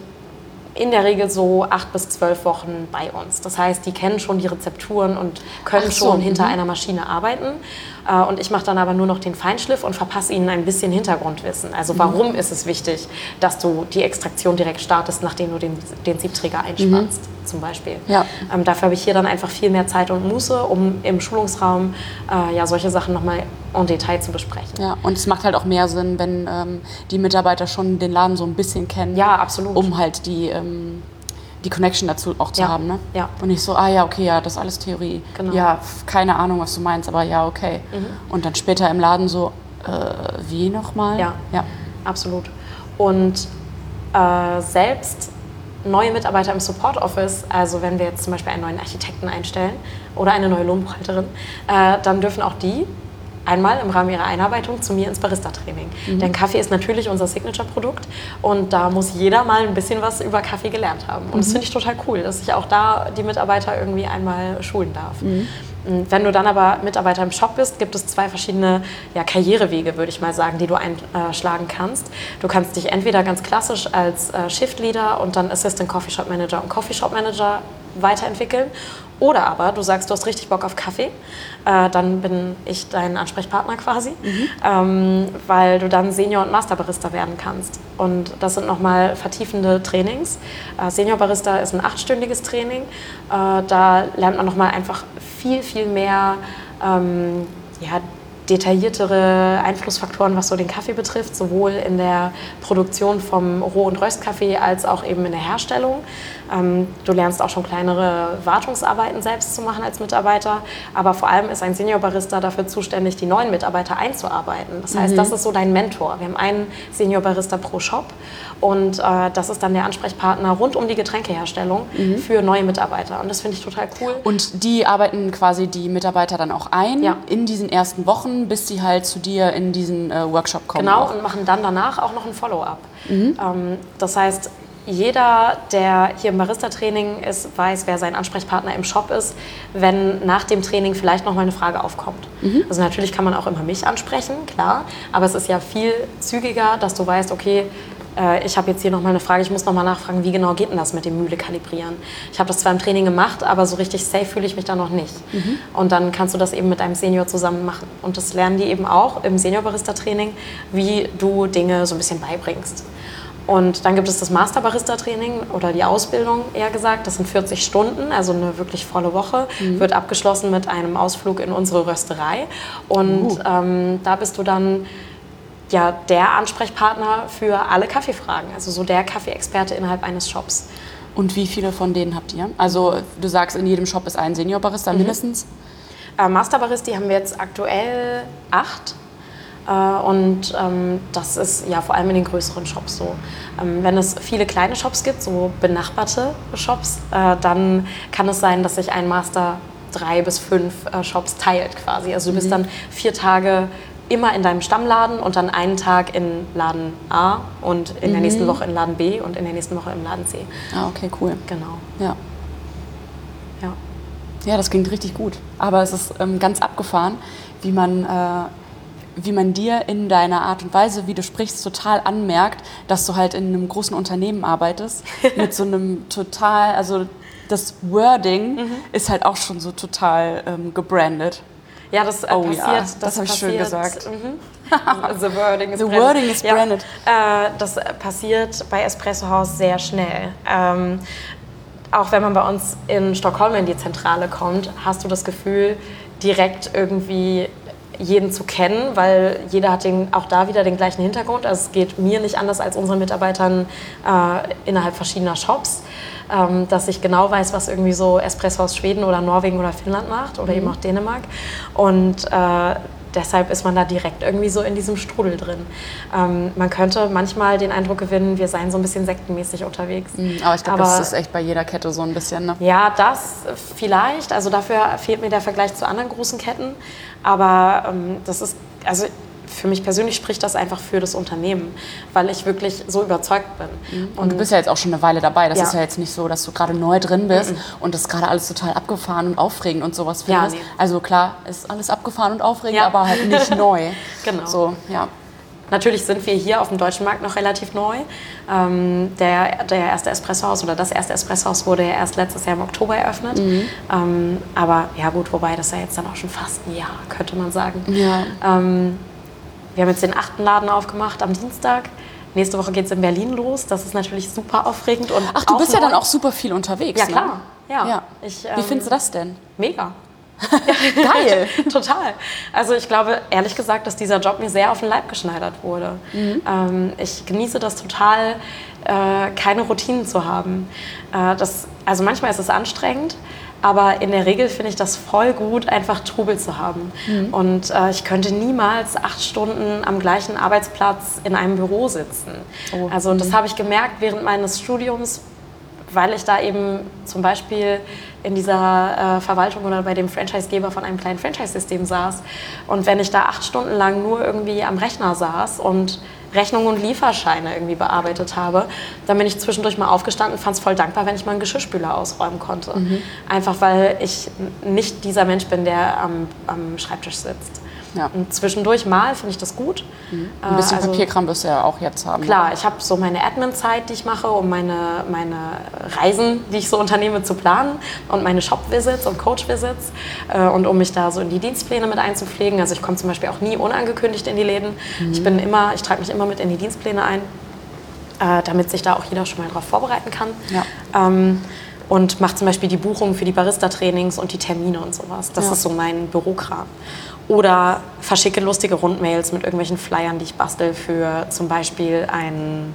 in der Regel so acht bis zwölf Wochen bei uns. Das heißt, die kennen schon die Rezepturen und können so, schon hinter mhm. einer Maschine arbeiten. Äh, Und ich mache dann aber nur noch den Feinschliff und verpasse ihnen ein bisschen Hintergrundwissen. Mhm. Also warum ist es wichtig, dass du die Extraktion direkt startest, nachdem du den, den Siebträger einspannst, zum Beispiel. Mhm. Ja. Ähm, dafür habe ich hier dann einfach viel mehr Zeit und Muße, um im Schulungsraum äh, ja, solche Sachen nochmal en Detail zu besprechen. Ja, und es macht halt auch mehr Sinn, wenn ähm, die Mitarbeiter schon den Laden so ein bisschen kennen. Ja, absolut. Um halt die, ähm, die Connection dazu auch zu Ja, haben. Ne? ja. Und nicht so, ah ja, okay, ja, das ist alles Theorie. Genau. Mhm. Ja, keine Ahnung, was du meinst, aber ja, okay. Und dann später im Laden so, äh, wie nochmal? Ja. ja. Absolut. Und äh, selbst neue Mitarbeiter im Support Office, also wenn wir jetzt zum Beispiel einen neuen Architekten einstellen oder eine neue Lohnbuchhalterin, äh, dann dürfen auch die einmal im Rahmen ihrer Einarbeitung zu mir ins Barista-Training. Denn Kaffee ist natürlich unser Signature-Produkt und da muss jeder mal ein bisschen was über Kaffee gelernt haben. Und das finde ich total cool, dass ich auch da die Mitarbeiter irgendwie einmal schulen darf. Und Wenn du dann aber Mitarbeiter im Shop bist, gibt es zwei verschiedene ja, Karrierewege, würde ich mal sagen, die du einschlagen kannst. Du kannst dich entweder ganz klassisch als äh, Shift Leader und dann Assistant Coffee Shop Manager und Coffee Shop Manager weiterentwickeln. Oder aber du sagst, du hast richtig Bock auf Kaffee, äh, dann bin ich dein Ansprechpartner quasi, ähm, weil du dann Senior- und Masterbarista werden kannst. Und das sind nochmal vertiefende Trainings. Äh, Senior Barista ist ein achtstündiges Training. Äh, da lernt man nochmal einfach viel, viel mehr ähm, ja, detailliertere Einflussfaktoren, was so den Kaffee betrifft, sowohl in der Produktion vom Roh- und Röstkaffee als auch eben in der Herstellung. Ähm, du lernst auch schon kleinere Wartungsarbeiten selbst zu machen als Mitarbeiter, aber vor allem ist ein Senior-Barista dafür zuständig, die neuen Mitarbeiter einzuarbeiten. Das heißt, das ist so dein Mentor. Wir haben einen Senior-Barista pro Shop und äh, das ist dann der Ansprechpartner rund um die Getränkeherstellung für neue Mitarbeiter und das finde ich total cool. Und die arbeiten quasi die Mitarbeiter dann auch ein Ja. in diesen ersten Wochen, bis sie halt zu dir in diesen äh, Workshop kommen. Genau, auch. und machen dann danach auch noch ein Follow-up. Ähm, das heißt, jeder, der hier im Barista-Training ist, weiß, wer sein Ansprechpartner im Shop ist, wenn nach dem Training vielleicht noch mal eine Frage aufkommt. Also natürlich kann man auch immer mich ansprechen, klar, aber es ist ja viel zügiger, dass du weißt, okay, äh, ich habe jetzt hier noch mal eine Frage, ich muss noch mal nachfragen, wie genau geht denn das mit dem Mühle kalibrieren? Ich habe das zwar im Training gemacht, aber so richtig safe fühle ich mich da noch nicht. Und dann kannst du das eben mit einem Senior zusammen machen. Und das lernen die eben auch im Senior-Barista-Training, wie du Dinge so ein bisschen beibringst. Und dann gibt es das Master-Barista-Training oder die Ausbildung, eher gesagt. Das sind 40 Stunden, also eine wirklich volle Woche. Wird abgeschlossen mit einem Ausflug in unsere Rösterei. Und ähm, da bist du dann ja, der Ansprechpartner für alle Kaffeefragen. Also so der Kaffeeexperte innerhalb eines Shops. Und wie viele von denen habt ihr? Also du sagst, in jedem Shop ist ein Senior-Barista Mhm. mindestens. Äh, Masterbaristi haben wir jetzt aktuell acht. Äh, und ähm, das ist ja vor allem in den größeren Shops so. Ähm, wenn es viele kleine Shops gibt, so benachbarte Shops, äh, dann kann es sein, dass sich ein Master drei bis fünf äh, Shops teilt quasi. Also du bist dann vier Tage immer in deinem Stammladen und dann einen Tag in Laden A und in der nächsten Woche in Laden B und in der nächsten Woche im Laden C. Ah, okay, cool. Genau. Ja. Ja. Ja, das klingt richtig gut. Aber es ist ähm, ganz abgefahren, wie man, äh, wie man dir in deiner Art und Weise, wie du sprichst, total anmerkt, dass du halt in einem großen Unternehmen arbeitest. mit so einem total, also das Wording ist halt auch schon so total ähm, gebrandet. Ja, das äh, Oh passiert. ja, das hab ich schön gesagt. Mhm. The wording is The branded. wording is ja, branded. Äh, das passiert bei Espresso House sehr schnell. Ähm, auch wenn man bei uns in Stockholm in die Zentrale kommt, hast du das Gefühl, direkt irgendwie jeden zu kennen, weil jeder hat den, auch da wieder den gleichen Hintergrund. Also es geht mir nicht anders als unseren Mitarbeitern äh, innerhalb verschiedener Shops, ähm, dass ich genau weiß, was irgendwie so Espresso aus Schweden oder Norwegen oder Finnland macht oder eben auch Dänemark. Und äh, deshalb ist man da direkt irgendwie so in diesem Strudel drin. Ähm, man könnte manchmal den Eindruck gewinnen, wir seien so ein bisschen sektenmäßig unterwegs. Aber ich glaube, das ist echt bei jeder Kette so ein bisschen. Ne? ja, das vielleicht. Also dafür fehlt mir der Vergleich zu anderen großen Ketten. Aber ähm, das ist, also für mich persönlich spricht das einfach für das Unternehmen, weil ich wirklich so überzeugt bin. Und du bist ja jetzt auch schon eine Weile dabei. Das Ja. ist ja jetzt nicht so, dass du gerade neu drin bist und das gerade alles total abgefahren und aufregend und sowas Ja, findest. nee. Also klar, ist alles abgefahren und aufregend, Ja. aber halt nicht neu. Genau. So, ja. Natürlich sind wir hier auf dem deutschen Markt noch relativ neu. Ähm, der, der erste Espressohaus oder das erste Espressohaus wurde ja erst letztes Jahr im Oktober eröffnet. Ähm, aber ja gut, wobei das ja jetzt dann auch schon fast ein Jahr, könnte man sagen. Ja. Ähm, wir haben jetzt den achten Laden aufgemacht am Dienstag. Nächste Woche geht es in Berlin los. Das ist natürlich super aufregend. Und Ach, du bist ja dann auch super viel unterwegs. Ja, ne? klar. Ja. ja. Ich, Wie ähm, findest du das denn? Mega. Geil. Total. Also ich glaube ehrlich gesagt, dass dieser Job mir sehr auf den Leib geschneidert wurde. Ähm, ich genieße das total, äh, keine Routinen zu haben. Äh, das, also manchmal ist es anstrengend, aber in der Regel finde ich das voll gut, einfach Trubel zu haben. Und äh, ich könnte niemals acht Stunden am gleichen Arbeitsplatz in einem Büro sitzen. Oh. Also das habe ich gemerkt während meines Studiums, weil ich da eben zum Beispiel in dieser äh, Verwaltung oder bei dem Franchisegeber von einem kleinen Franchise-System saß. Und wenn ich da acht Stunden lang nur irgendwie am Rechner saß und Rechnungen und Lieferscheine irgendwie bearbeitet habe, dann bin ich zwischendurch mal aufgestanden und fand es voll dankbar, wenn ich mal einen Geschirrspüler ausräumen konnte. Einfach weil ich nicht dieser Mensch bin, der am, am Schreibtisch sitzt. Ja. Und zwischendurch mal finde ich das gut. Ein bisschen Äh, also- Papierkram wirst du ja auch jetzt haben. Klar, ich habe so meine Admin-Zeit, die ich mache, um meine, meine Reisen, die ich so unternehme, zu planen und meine Shop-Visits und Coach-Visits äh, und um mich da so in die Dienstpläne mit einzupflegen. Also ich komme zum Beispiel auch nie unangekündigt in die Läden. Ich bin immer, ich trage mich immer mit in die Dienstpläne ein, äh, damit sich da auch jeder schon mal drauf vorbereiten kann. Ja. Ähm, und mache zum Beispiel die Buchungen für die Barista-Trainings und die Termine und sowas. Das Ja. ist so mein Bürokram. Oder verschicke lustige Rundmails mit irgendwelchen Flyern, die ich bastel für zum Beispiel ein,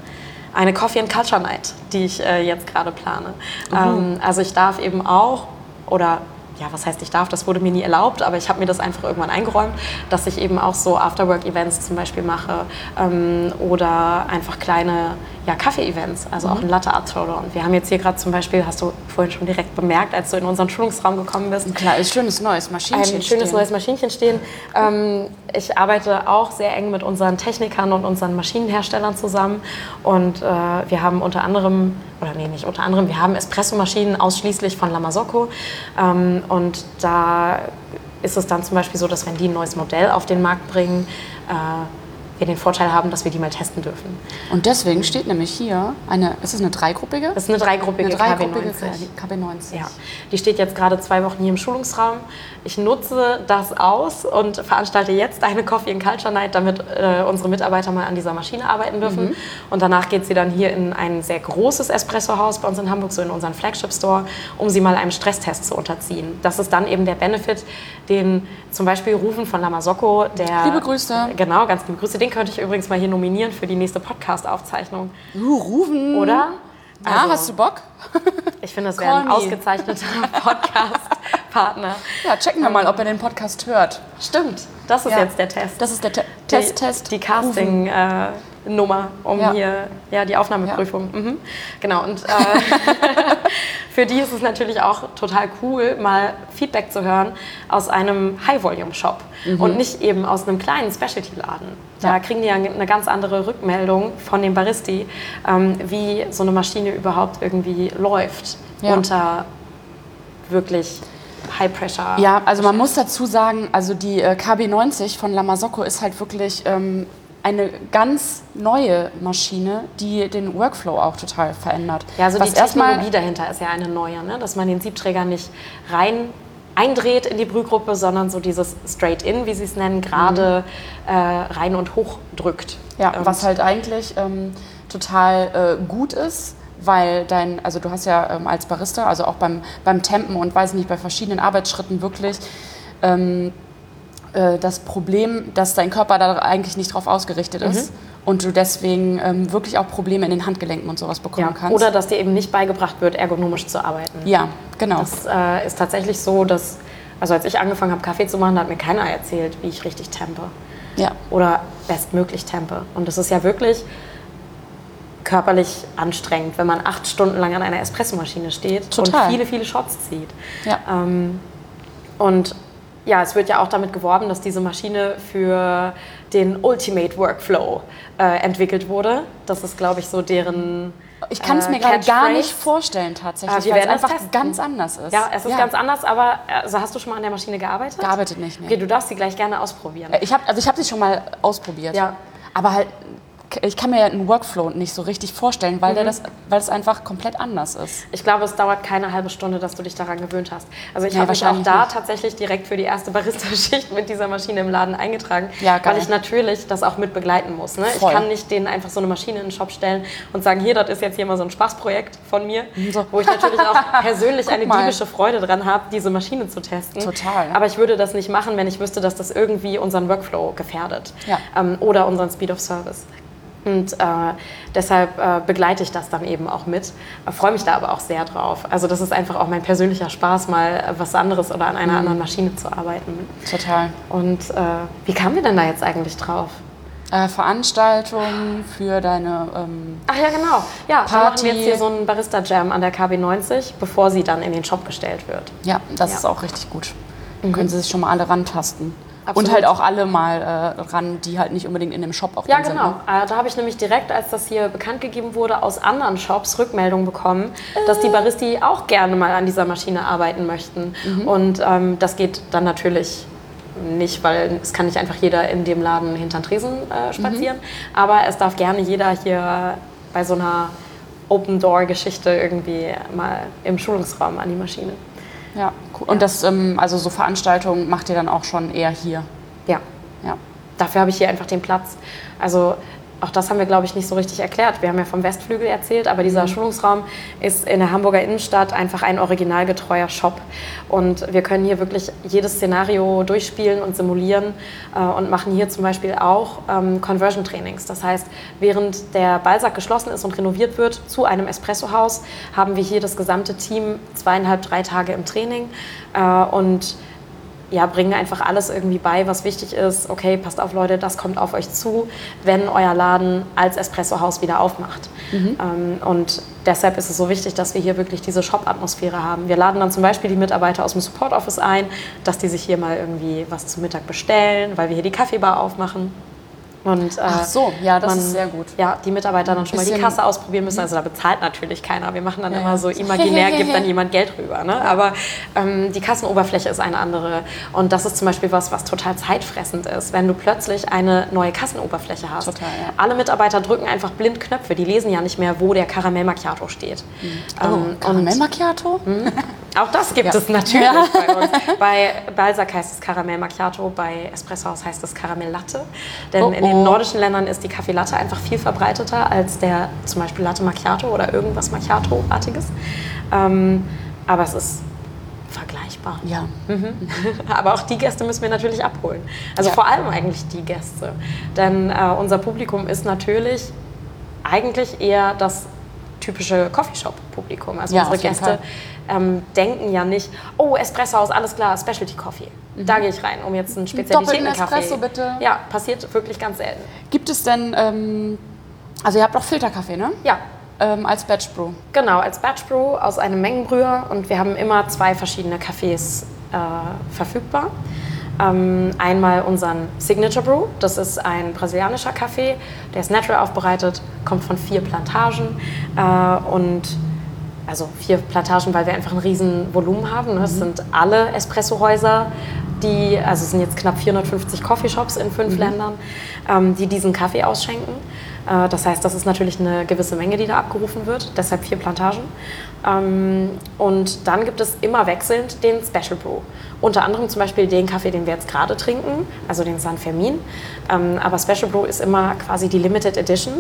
eine Coffee and Culture Night, die ich äh, jetzt gerade plane. Ähm, also ich darf eben auch, oder ja, was heißt ich darf, das wurde mir nie erlaubt, aber ich habe mir das einfach irgendwann eingeräumt, dass ich eben auch so Afterwork-Events zum Beispiel mache ähm, oder einfach kleine ja, Kaffee-Events, also auch ein Latte Art Throwdown. Wir haben jetzt hier gerade zum Beispiel, hast du vorhin schon direkt bemerkt, als du in unseren Schulungsraum gekommen bist, Ein kleines, schönes neues Maschinchen ein schönes stehen. neues Maschinchen stehen. Ähm, ich arbeite auch sehr eng mit unseren Technikern und unseren Maschinenherstellern zusammen. Und äh, wir haben unter anderem, oder nee, nicht unter anderem, wir haben Espressomaschinen ausschließlich von Lamasocco. Ähm, und da ist es dann zum Beispiel so, dass wenn die ein neues Modell auf den Markt bringen, äh, wir den Vorteil haben, dass wir die mal testen dürfen. Und deswegen steht nämlich hier eine, ist es eine dreigruppige? Das ist eine dreigruppige, eine dreigruppige KB90. KB90. Ja, die steht jetzt gerade zwei Wochen hier im Schulungsraum. Ich nutze das aus und veranstalte jetzt eine Coffee and Culture Night, damit äh, unsere Mitarbeiter mal an dieser Maschine arbeiten dürfen. Und danach geht sie dann hier in ein sehr großes Espresso-Haus bei uns in Hamburg, so in unseren Flagship-Store, um sie mal einem Stresstest zu unterziehen. Das ist dann eben der Benefit, den zum Beispiel Rufen von Lamasocco, der... Liebe Grüße. Genau, ganz liebe Grüße. Den könnte ich übrigens mal hier nominieren für die nächste Podcast-Aufzeichnung. Uh, Rufen. Oder? Ja, Also- hast du Bock? Ich finde, das wäre ein ausgezeichneter Podcast-Partner. Ja, checken wir mal, ob er den Podcast hört. Stimmt, das ist Ja. jetzt der Test. Das ist der Te Die- Test-Test. Die Casting, äh, um Ja. hier ja, die Aufnahmeprüfung. Mhm. Genau, und äh, für die ist es natürlich auch total cool, mal Feedback zu hören aus einem High-Volume-Shop und nicht eben aus einem kleinen Specialty-Laden. Da Ja. kriegen die ja eine ganz andere Rückmeldung von dem Baristi, ähm, wie so eine Maschine überhaupt irgendwie läuft Ja. unter wirklich High-Pressure. Ja, also man muss dazu sagen, also die äh, KB90 von Lamasocco ist halt wirklich ähm, eine ganz neue Maschine, die den Workflow auch total verändert. Ja, also Was die Technologie dahinter ist ja eine neue, ne? dass man den Siebträger nicht rein eindreht in die Brühgruppe, sondern so dieses Straight-In, wie sie es nennen, gerade äh, rein und hoch drückt. Ja, Und- was halt eigentlich ähm, total äh, gut ist, weil dein, also du hast ja ähm, als Barista, also auch beim, beim Tempen und weiß nicht, bei verschiedenen Arbeitsschritten wirklich ähm, äh, das Problem, dass dein Körper da eigentlich nicht drauf ausgerichtet Mhm. ist und du deswegen ähm, wirklich auch Probleme in den Handgelenken und sowas bekommen ja. kannst. Oder dass dir eben nicht beigebracht wird, ergonomisch zu arbeiten. ja, genau. Das äh, ist tatsächlich so, dass, also als ich angefangen habe, Kaffee zu machen, da hat mir keiner erzählt, wie ich richtig tempe. ja. oder bestmöglich tempe. Und das ist ja wirklich körperlich anstrengend, wenn man acht Stunden lang an einer Espressomaschine steht Total. und viele, viele Shots zieht. Ja. Ähm, und ja, es wird ja auch damit geworben, dass diese Maschine für den Ultimate Workflow äh, entwickelt wurde. Das ist, glaube ich, so deren. Ich kann es äh, mir gerade gar nicht vorstellen tatsächlich, wir weil es einfach testen. ganz anders ist. Ja, es ist ganz anders, aber also hast du schon mal an der Maschine gearbeitet? Gearbeitet nicht, nee. Okay, du darfst sie gleich gerne ausprobieren. Ich habe also ich hab sie schon mal ausprobiert. Ja. Aber halt, ich kann mir einen Workflow nicht so richtig vorstellen, weil, der Mhm. das, weil es einfach komplett anders ist. Ich glaube, es dauert keine halbe Stunde, dass du dich daran gewöhnt hast. Also ich Nee, habe mich auch da nicht. tatsächlich direkt für die erste Barista-Schicht mit dieser Maschine im Laden eingetragen, Ja, weil ich natürlich das auch mit begleiten muss. Ne? Ich kann nicht denen einfach so eine Maschine in den Shop stellen und sagen, hier, das ist jetzt hier mal so ein Spaßprojekt von mir, So. wo ich natürlich auch persönlich eine diebische Freude dran habe, diese Maschine zu testen. Total. Aber ich würde das nicht machen, wenn ich wüsste, dass das irgendwie unseren Workflow gefährdet Ja. ähm, oder unseren Speed of Service. Und äh, deshalb äh, begleite ich das dann eben auch mit. Äh, Freue mich da aber auch sehr drauf. Also das ist einfach auch mein persönlicher Spaß, mal äh, was anderes oder an einer Mhm. anderen Maschine zu arbeiten. Total. Und äh, wie kamen wir denn da jetzt eigentlich drauf? Veranstaltungen für deine. Ähm, Ach ja, genau. Ja, machen Party. wir jetzt hier so einen Barista-Jam an der KB90, bevor sie dann in den Shop gestellt wird. ja, das Ja. ist auch richtig gut. Können sie sich schon mal alle rantasten. Absolut. Und halt auch alle mal äh, ran, die halt nicht unbedingt in dem Shop auch Ja, genau. sind. Ne? Äh, Da habe ich nämlich direkt, als das hier bekannt gegeben wurde, aus anderen Shops Rückmeldungen bekommen, dass die Baristi auch gerne mal an dieser Maschine arbeiten möchten. Mhm. Und ähm, das geht dann natürlich nicht, weil es kann nicht einfach jeder in dem Laden hinter den Tresen äh, spazieren. Mhm. Aber es darf gerne jeder hier bei so einer Open-Door-Geschichte irgendwie mal im Schulungsraum an die Maschine. Ja, Und das, ähm, also so Veranstaltungen macht ihr dann auch schon eher hier. Ja, Ja. dafür habe ich hier einfach den Platz. Also auch das haben wir, glaube ich, nicht so richtig erklärt. Wir haben ja vom Westflügel erzählt, aber dieser Schulungsraum ist in der Hamburger Innenstadt einfach ein originalgetreuer Shop. Und wir können hier wirklich jedes Szenario durchspielen und simulieren äh, und machen hier zum Beispiel auch ähm, Conversion-Trainings. Das heißt, während der Ballsack geschlossen ist und renoviert wird zu einem Espressohaus, haben wir hier das gesamte Team zweieinhalb, drei Tage im Training äh, und ja, bringen einfach alles irgendwie bei, was wichtig ist. Okay, passt auf, Leute, das kommt auf euch zu, wenn euer Laden als Espressohaus wieder aufmacht. Ähm, und deshalb ist es so wichtig, dass wir hier wirklich diese Shop-Atmosphäre haben. Wir laden dann zum Beispiel die Mitarbeiter aus dem Support-Office ein, dass die sich hier mal irgendwie was zum Mittag bestellen, weil wir hier die Kaffeebar aufmachen. Und, äh, Ach so, ja, das ist sehr gut. Ja, die Mitarbeiter dann schon mal die Kasse ausprobieren müssen. Also da bezahlt natürlich keiner. Wir machen dann Ja, immer so imaginär, gibt dann jemand Geld rüber. Ne? Aber ähm, die Kassenoberfläche ist eine andere. Und das ist zum Beispiel was, was total zeitfressend ist, wenn du plötzlich eine neue Kassenoberfläche hast. Total, ja. Alle Mitarbeiter drücken einfach blind Knöpfe. Die lesen ja nicht mehr, wo der Karamell Macchiato steht. Oh, Ähm, Karamell Macchiato? auch das gibt Ja. es natürlich bei uns. Bei Balsac heißt es Karamell Macchiato, bei Espresso House heißt es Karamell Latte. Denn Oh, in den oh. nordischen Ländern ist die Kaffee Latte einfach viel verbreiteter als der zum Beispiel Latte Macchiato oder irgendwas Macchiato-artiges. Ähm, aber es ist vergleichbar. Ja. Aber auch die Gäste müssen wir natürlich abholen. Also Ja. vor allem eigentlich die Gäste. Denn äh, unser Publikum ist natürlich eigentlich eher das typische Coffeeshop-Publikum. Also Ja, unsere Gäste ähm, denken ja nicht, oh, Espresso House, alles klar, Specialty Coffee. Da gehe ich rein, um jetzt einen Spezialitätenkaffee. Espresso, bitte. Ja, passiert wirklich ganz selten. Gibt es denn ähm, Also ihr habt auch Filterkaffee, ne? Ja, Ähm, als Batch Brew. Genau, als Batch Brew aus einem Mengenbrüher und wir haben immer zwei verschiedene Kaffees äh, verfügbar. Ähm, einmal unseren Signature Brew, das ist ein brasilianischer Kaffee, der ist natural aufbereitet, kommt von vier Plantagen äh, und also vier Plantagen, weil wir einfach ein riesen Volumen haben. Ne? Das sind alle Espressohäuser, die, also es sind jetzt knapp 450 Coffeeshops in fünf Ländern, ähm, die diesen Kaffee ausschenken. Äh, das heißt, das ist natürlich eine gewisse Menge, die da abgerufen wird, deshalb vier Plantagen. Ähm, und dann gibt es immer wechselnd den Special Brew. Unter anderem zum Beispiel den Kaffee, den wir jetzt gerade trinken, also den San Fermin. Ähm, aber Special Brew ist immer quasi die Limited Edition.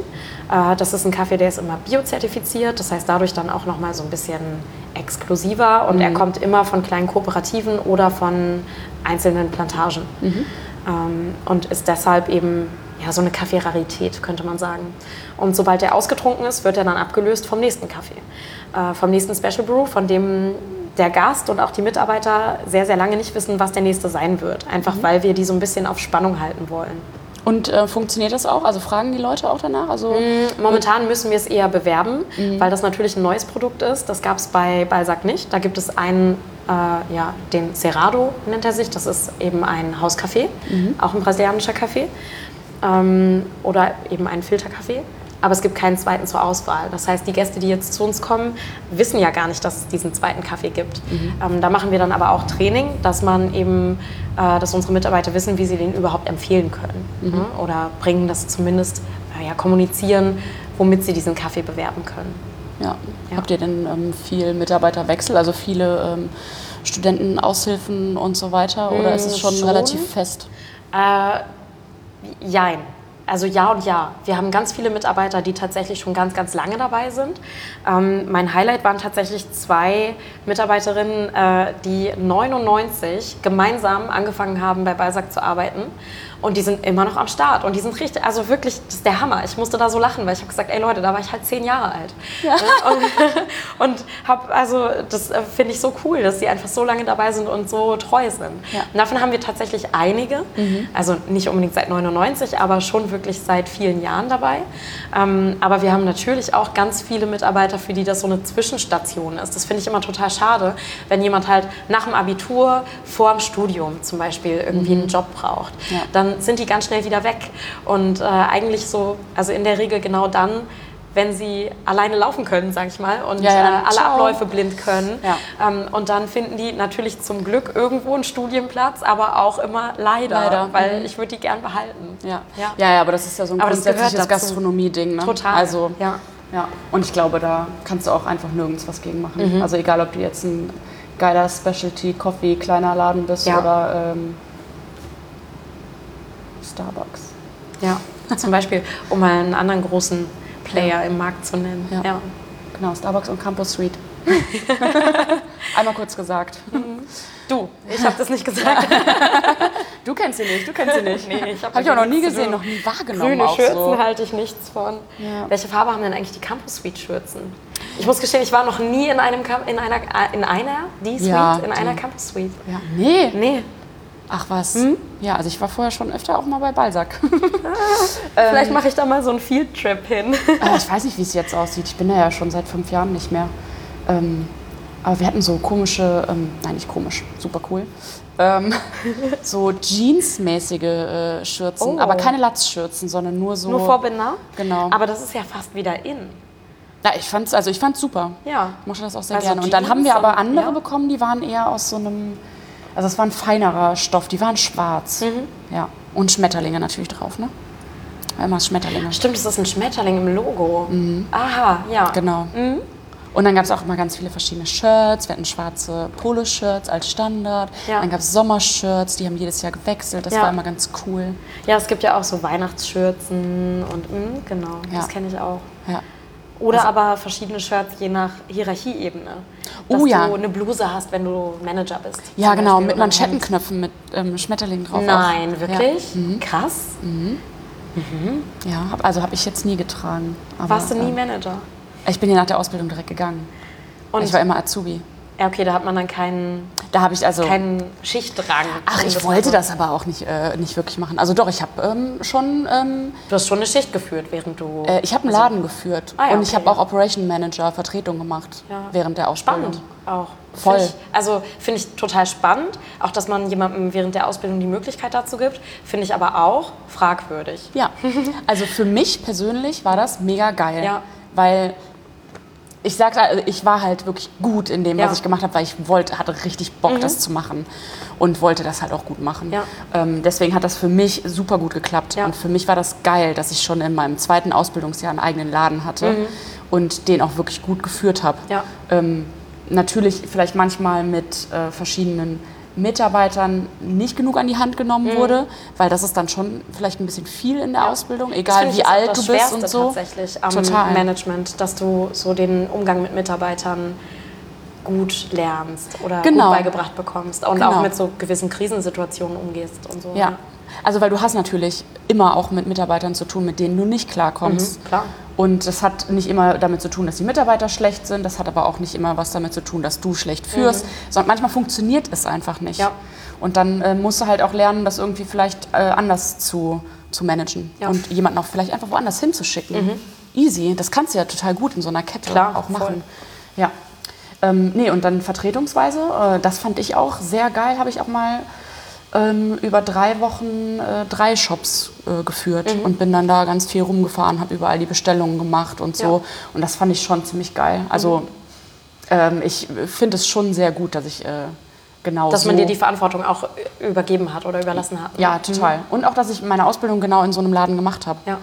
Äh, das ist ein Kaffee, der ist immer biozertifiziert, das heißt dadurch dann auch nochmal so ein bisschen exklusiver und er kommt immer von kleinen Kooperativen oder von einzelnen Plantagen. Ähm, und ist deshalb eben ja, so eine Kaffeerarität, könnte man sagen. Und sobald der ausgetrunken ist, wird er dann abgelöst vom nächsten Kaffee. Äh, vom nächsten Special Brew, von dem der Gast und auch die Mitarbeiter sehr, sehr lange nicht wissen, was der nächste sein wird. Einfach weil wir die so ein bisschen auf Spannung halten wollen. Und äh, funktioniert das auch? Also fragen die Leute auch danach? Also, Momentan müssen wir es eher bewerben, weil das natürlich ein neues Produkt ist. Das gab es bei Balzac nicht. Da gibt es einen, äh, ja, den Cerrado nennt er sich. Das ist eben ein Hauskaffee, auch ein brasilianischer Kaffee. Ähm, oder eben einen Filterkaffee. Aber es gibt keinen zweiten zur Auswahl. Das heißt, die Gäste, die jetzt zu uns kommen, wissen ja gar nicht, dass es diesen zweiten Kaffee gibt. Ähm, da machen wir dann aber auch Training, dass man eben, äh, dass unsere Mitarbeiter wissen, wie sie den überhaupt empfehlen können. Ne? Oder bringen das zumindest, äh, ja, kommunizieren, womit sie diesen Kaffee bewerben können. ja. Ja. Habt ihr denn ähm, viel Mitarbeiterwechsel? Also viele ähm, Studenten, Aushilfen und so weiter? Oder ist es schon, schon. relativ fest? Äh, jein. Also ja und ja. Wir haben ganz viele Mitarbeiter, die tatsächlich schon ganz, ganz lange dabei sind. Ähm, mein Highlight waren tatsächlich zwei Mitarbeiterinnen, äh, die 99 gemeinsam angefangen haben, bei Balzac zu arbeiten. Und die sind immer noch am Start. Und die sind richtig, also wirklich, das ist der Hammer. Ich musste da so lachen, weil ich habe gesagt, ey Leute, da war ich halt zehn Jahre alt. Ja. Und, und habe, also das äh, finde ich so cool, dass die einfach so lange dabei sind und so treu sind. Ja. Und davon haben wir tatsächlich einige. Also nicht unbedingt seit 99, aber schon wirklich seit vielen Jahren dabei. Ähm, aber wir haben natürlich auch ganz viele Mitarbeiter, für die das so eine Zwischenstation ist. Das finde ich immer total schade, wenn jemand halt nach dem Abitur vor dem Studium zum Beispiel irgendwie einen Job braucht. Ja. Dann sind die ganz schnell wieder weg. Und äh, eigentlich so, also in der Regel genau dann, wenn sie alleine laufen können, sag ich mal, und Ja, ja, äh, alle ciao. Abläufe blind können. Ähm, und dann finden die natürlich zum Glück irgendwo einen Studienplatz, aber auch immer leider, Leider, weil mhm. ich würde die gern behalten. Ja. Ja. Ja. aber das ist ja so ein Aber grundsätzliches. Gastronomie-Ding. Ne? Total. Also, ja. ja. Und ich glaube, da kannst du auch einfach nirgends was gegen machen. Mhm. Also egal, ob du jetzt ein geiler Specialty-Coffee, kleiner Laden bist Ja. oder ähm, Starbucks. Ja, zum Beispiel, um mal einen anderen großen Player im Markt zu nennen. Ja. Genau, Starbucks und Campus Suite. Einmal kurz gesagt. Du, ich habe das nicht gesagt. Du kennst sie nicht, du kennst sie nicht. Nee, ich hab Habe ich auch noch nie gesehen, noch nie wahrgenommen. Grüne Schürzen so. halte ich nichts von. Ja. Welche Farbe haben denn eigentlich die Campus Suite Schürzen? Ich muss gestehen, ich war noch nie in, einem, in einer, äh, in einer, die Suite, Ja, in einer. Campus Suite. Ja. Nee. Nee, Ach was. Hm? Ja, also ich war vorher schon öfter auch mal bei Balzac. vielleicht mache ich da mal so einen Field Trip hin. Äh, ich weiß nicht, wie es jetzt aussieht. Ich bin da ja schon seit fünf Jahren nicht mehr. Ähm, aber wir hatten so komische, ähm, nein, nicht komisch, super cool. Ähm, so Jeans-mäßige äh, Schürzen, Oh. aber keine Latzschürzen, sondern nur so. Nur Vorbinder? Genau. Aber das ist ja fast wieder in. Ja, ich fand's, also ich fand's super. Ja. Ich mochte das auch sehr Also gerne. Und dann Jeans haben wir aber andere ja. bekommen, die waren eher aus so einem, also es war ein feinerer Stoff, die waren schwarz. Mhm. Ja. Und Schmetterlinge natürlich drauf, ne? Immer Schmetterlinge. Stimmt, das ist ein Schmetterling im Logo. Aha, ja. Mhm. Genau. Und dann gab es auch immer ganz viele verschiedene Shirts. Wir hatten schwarze Poloshirts als Standard. Ja. Dann gab es Sommershirts, die haben jedes Jahr gewechselt. Das Ja. war immer ganz cool. Ja, es gibt ja auch so Weihnachtsschürzen und mh, genau, Ja. das kenne ich auch. Ja. Oder aber verschiedene Shirts je nach Hierarchieebene. Dass Oh ja. du eine Bluse hast, wenn du Manager bist. Ja, genau, Beispiel, mit. Manschettenknöpfen mit ähm, Schmetterlingen drauf. Nein, auch. wirklich? Krass. Ja, ja hab, also habe ich jetzt nie getragen. Aber, Warst du nie äh, Manager? Ich bin hier nach der Ausbildung direkt gegangen. Und ich war immer Azubi. Ja, okay, da hat man dann keinen. Da habe ich also. keinen Schichtdrang. Ach, ich wollte das aber auch nicht, äh, nicht wirklich machen. Also doch, ich habe ähm, schon, ähm, Du hast schon eine Schicht geführt, während du. äh, ich habe einen Laden geführt Ah ja, und ich okay, habe ja. auch Operation Manager Vertretung gemacht Ja. während der Ausbildung. Spannend auch. Voll. Find Ich, also finde ich total spannend. Auch, dass man jemandem während der Ausbildung die Möglichkeit dazu gibt. Finde ich aber auch fragwürdig. Ja, also für mich persönlich war das mega geil, Ja. weil ich sagte, also ich war halt wirklich gut in dem, Ja. Mhm. was ich gemacht habe, weil ich wollte, hatte richtig Bock, das zu machen und wollte das halt auch gut machen. Ja. Ähm, deswegen hat das für mich super gut geklappt Ja. und für mich war das geil, dass ich schon in meinem zweiten Ausbildungsjahr einen eigenen Laden hatte und den auch wirklich gut geführt habe. Mhm. Ähm, natürlich vielleicht manchmal mit äh, verschiedenen Mitarbeitern nicht genug an die Hand genommen wurde, weil das ist dann schon vielleicht ein bisschen viel in der Ausbildung, Das egal wie alt du bist und so. tatsächlich am Total. Management, dass du so den Umgang mit Mitarbeitern gut lernst oder Genau. gut beigebracht bekommst und Genau. auch mit so gewissen Krisensituationen umgehst und so. Ja. Also weil du hast natürlich immer auch mit Mitarbeitern zu tun, mit denen du nicht klarkommst. Mhm, klar. Und das hat nicht immer damit zu tun, dass die Mitarbeiter schlecht sind, das hat aber auch nicht immer was damit zu tun, dass du schlecht führst, sondern manchmal funktioniert es einfach nicht. Mhm. Ja. Und dann äh, musst du halt auch lernen, das irgendwie vielleicht äh, anders zu, zu managen Ja. und jemanden auch vielleicht einfach woanders hinzuschicken. Easy, das kannst du ja total gut in so einer Kette Klar, auch voll. machen. Ja. Ähm, nee, und dann vertretungsweise, äh, das fand ich auch sehr geil, habe ich auch mal ähm, über drei Wochen äh, drei Shops äh, geführt Mhm. und bin dann da ganz viel rumgefahren, habe überall die Bestellungen gemacht und so. Ja. Mhm. Und das fand ich schon ziemlich geil. Also ähm, ich finde es schon sehr gut, dass ich äh, genau Dass so man dir die Verantwortung auch übergeben hat oder überlassen hat. ne? ja, total. Und auch, dass ich meine Ausbildung genau in so einem Laden gemacht habe. Ja.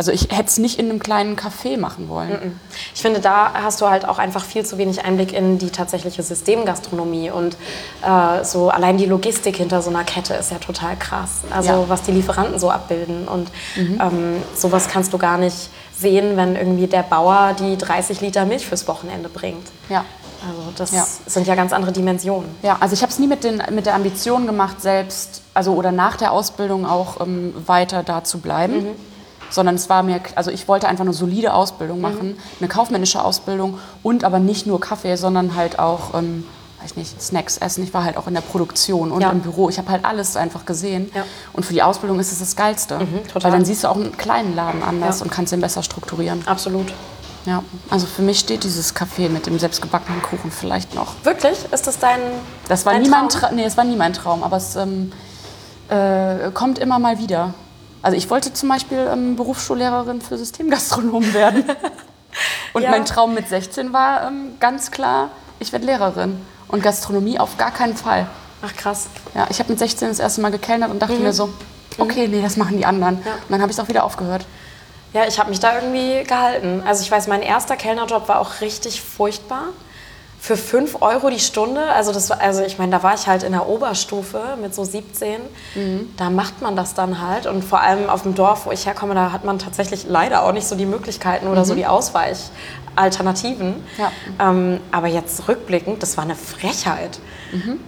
Also ich hätte es nicht in einem kleinen Café machen wollen. Ich finde, da hast du halt auch einfach viel zu wenig Einblick in die tatsächliche Systemgastronomie und äh, so allein die Logistik hinter so einer Kette ist ja total krass. Also Ja. was die Lieferanten so abbilden und ähm, sowas kannst du gar nicht sehen, wenn irgendwie der Bauer die 30 Liter Milch fürs Wochenende bringt. Ja. Also das Ja. sind ja ganz andere Dimensionen. Ja, also ich habe es nie mit, den, mit der Ambition gemacht, selbst, also oder nach der Ausbildung auch ähm, weiter da zu bleiben. Sondern es war mir, also ich wollte einfach eine solide Ausbildung machen, eine kaufmännische Ausbildung und aber nicht nur Kaffee, sondern halt auch, ähm, weiß nicht, Snacks essen. Ich war halt auch in der Produktion und Ja. im Büro. Ich habe halt alles einfach gesehen. Ja. Und für die Ausbildung ist es das Geilste. total. Weil dann siehst du auch einen kleinen Laden anders Ja. und kannst ihn besser strukturieren. Absolut. Ja, also für mich steht dieses Kaffee mit dem selbstgebackenen Kuchen vielleicht noch. Wirklich? Ist das dein Das war dein nie mein Traum? Traum. Nee, es war nie mein Traum, aber es ähm, äh, kommt immer mal wieder. Also ich wollte zum Beispiel ähm, Berufsschullehrerin für Systemgastronomen werden. Und Ja. mein Traum mit 16 war ähm, ganz klar, ich werde Lehrerin. Und Gastronomie auf gar keinen Fall. Ach krass. Ja, ich habe mit 16 das erste Mal gekellnert und dachte mir so, okay, nee, das machen die anderen. Mhm. Ja. Und dann habe ich es auch wieder aufgehört. Ja, ich habe mich da irgendwie gehalten. Also ich weiß, mein erster Kellnerjob war auch richtig furchtbar. Für 5 Euro die Stunde, also das war, also ich meine, da war ich halt in der Oberstufe mit so 17. Da macht man das dann halt. Und vor allem auf dem Dorf, wo ich herkomme, da hat man tatsächlich leider auch nicht so die Möglichkeiten oder so die Ausweichalternativen. Ja. Ähm, aber jetzt rückblickend, das war eine Frechheit.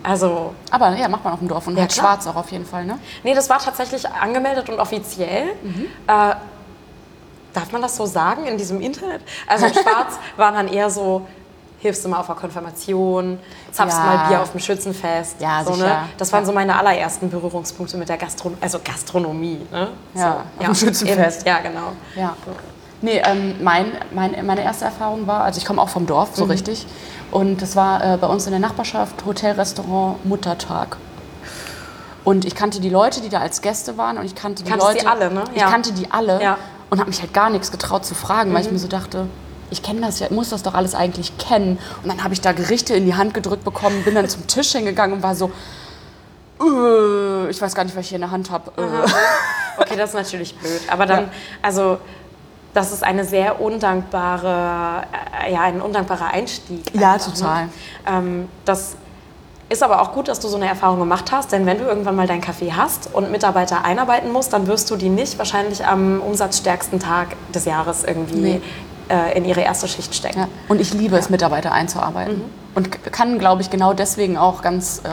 Also Aber ja, macht man auf dem Dorf und Ja, halt schwarz auch auf jeden Fall, ne? Nee, das war tatsächlich angemeldet und offiziell. Mhm. Äh, darf man das so sagen in diesem Internet? Also in Schwarz waren dann eher so, hilfst du mal auf der Konfirmation, zapfst Ja. mal Bier auf dem Schützenfest. Ja, so, sicher. Ne? Das waren Ja. so meine allerersten Berührungspunkte mit der Gastron also Gastronomie. Ne? Ja, so, auf dem Schützenfest. Ja, genau. Ja. Nee, ähm, mein, mein, meine erste Erfahrung war, also ich komme auch vom Dorf, Mhm. so richtig. Und das war äh, bei uns in der Nachbarschaft Hotel, Restaurant, Muttertag. Und ich kannte die Leute, die da als Gäste waren und ich kannte die Kanntest Leute. die alle, ne? Ich Ja. kannte die alle Ja. und habe mich halt gar nichts getraut zu fragen, weil ich mir so dachte, ich kenne das ja, muss das doch alles eigentlich kennen. Und dann habe ich da Gerichte in die Hand gedrückt bekommen, bin dann zum Tisch hingegangen und war so, äh, ich weiß gar nicht, was ich hier in der Hand habe. Äh. Okay, das ist natürlich blöd. Aber dann, Ja. also, das ist eine sehr undankbare, äh, ja, ein undankbarer Einstieg. Ja, einfach, total. Ne? Ähm, das ist aber auch gut, dass du so eine Erfahrung gemacht hast, denn wenn du irgendwann mal dein Café hast und Mitarbeiter einarbeiten musst, dann wirst du die nicht wahrscheinlich am umsatzstärksten Tag des Jahres irgendwie Nee. Äh, in ihre erste Schicht stecken. Ja. Und ich liebe es, Mitarbeiter einzuarbeiten. Mhm. Und kann, glaube ich, genau deswegen auch ganz äh,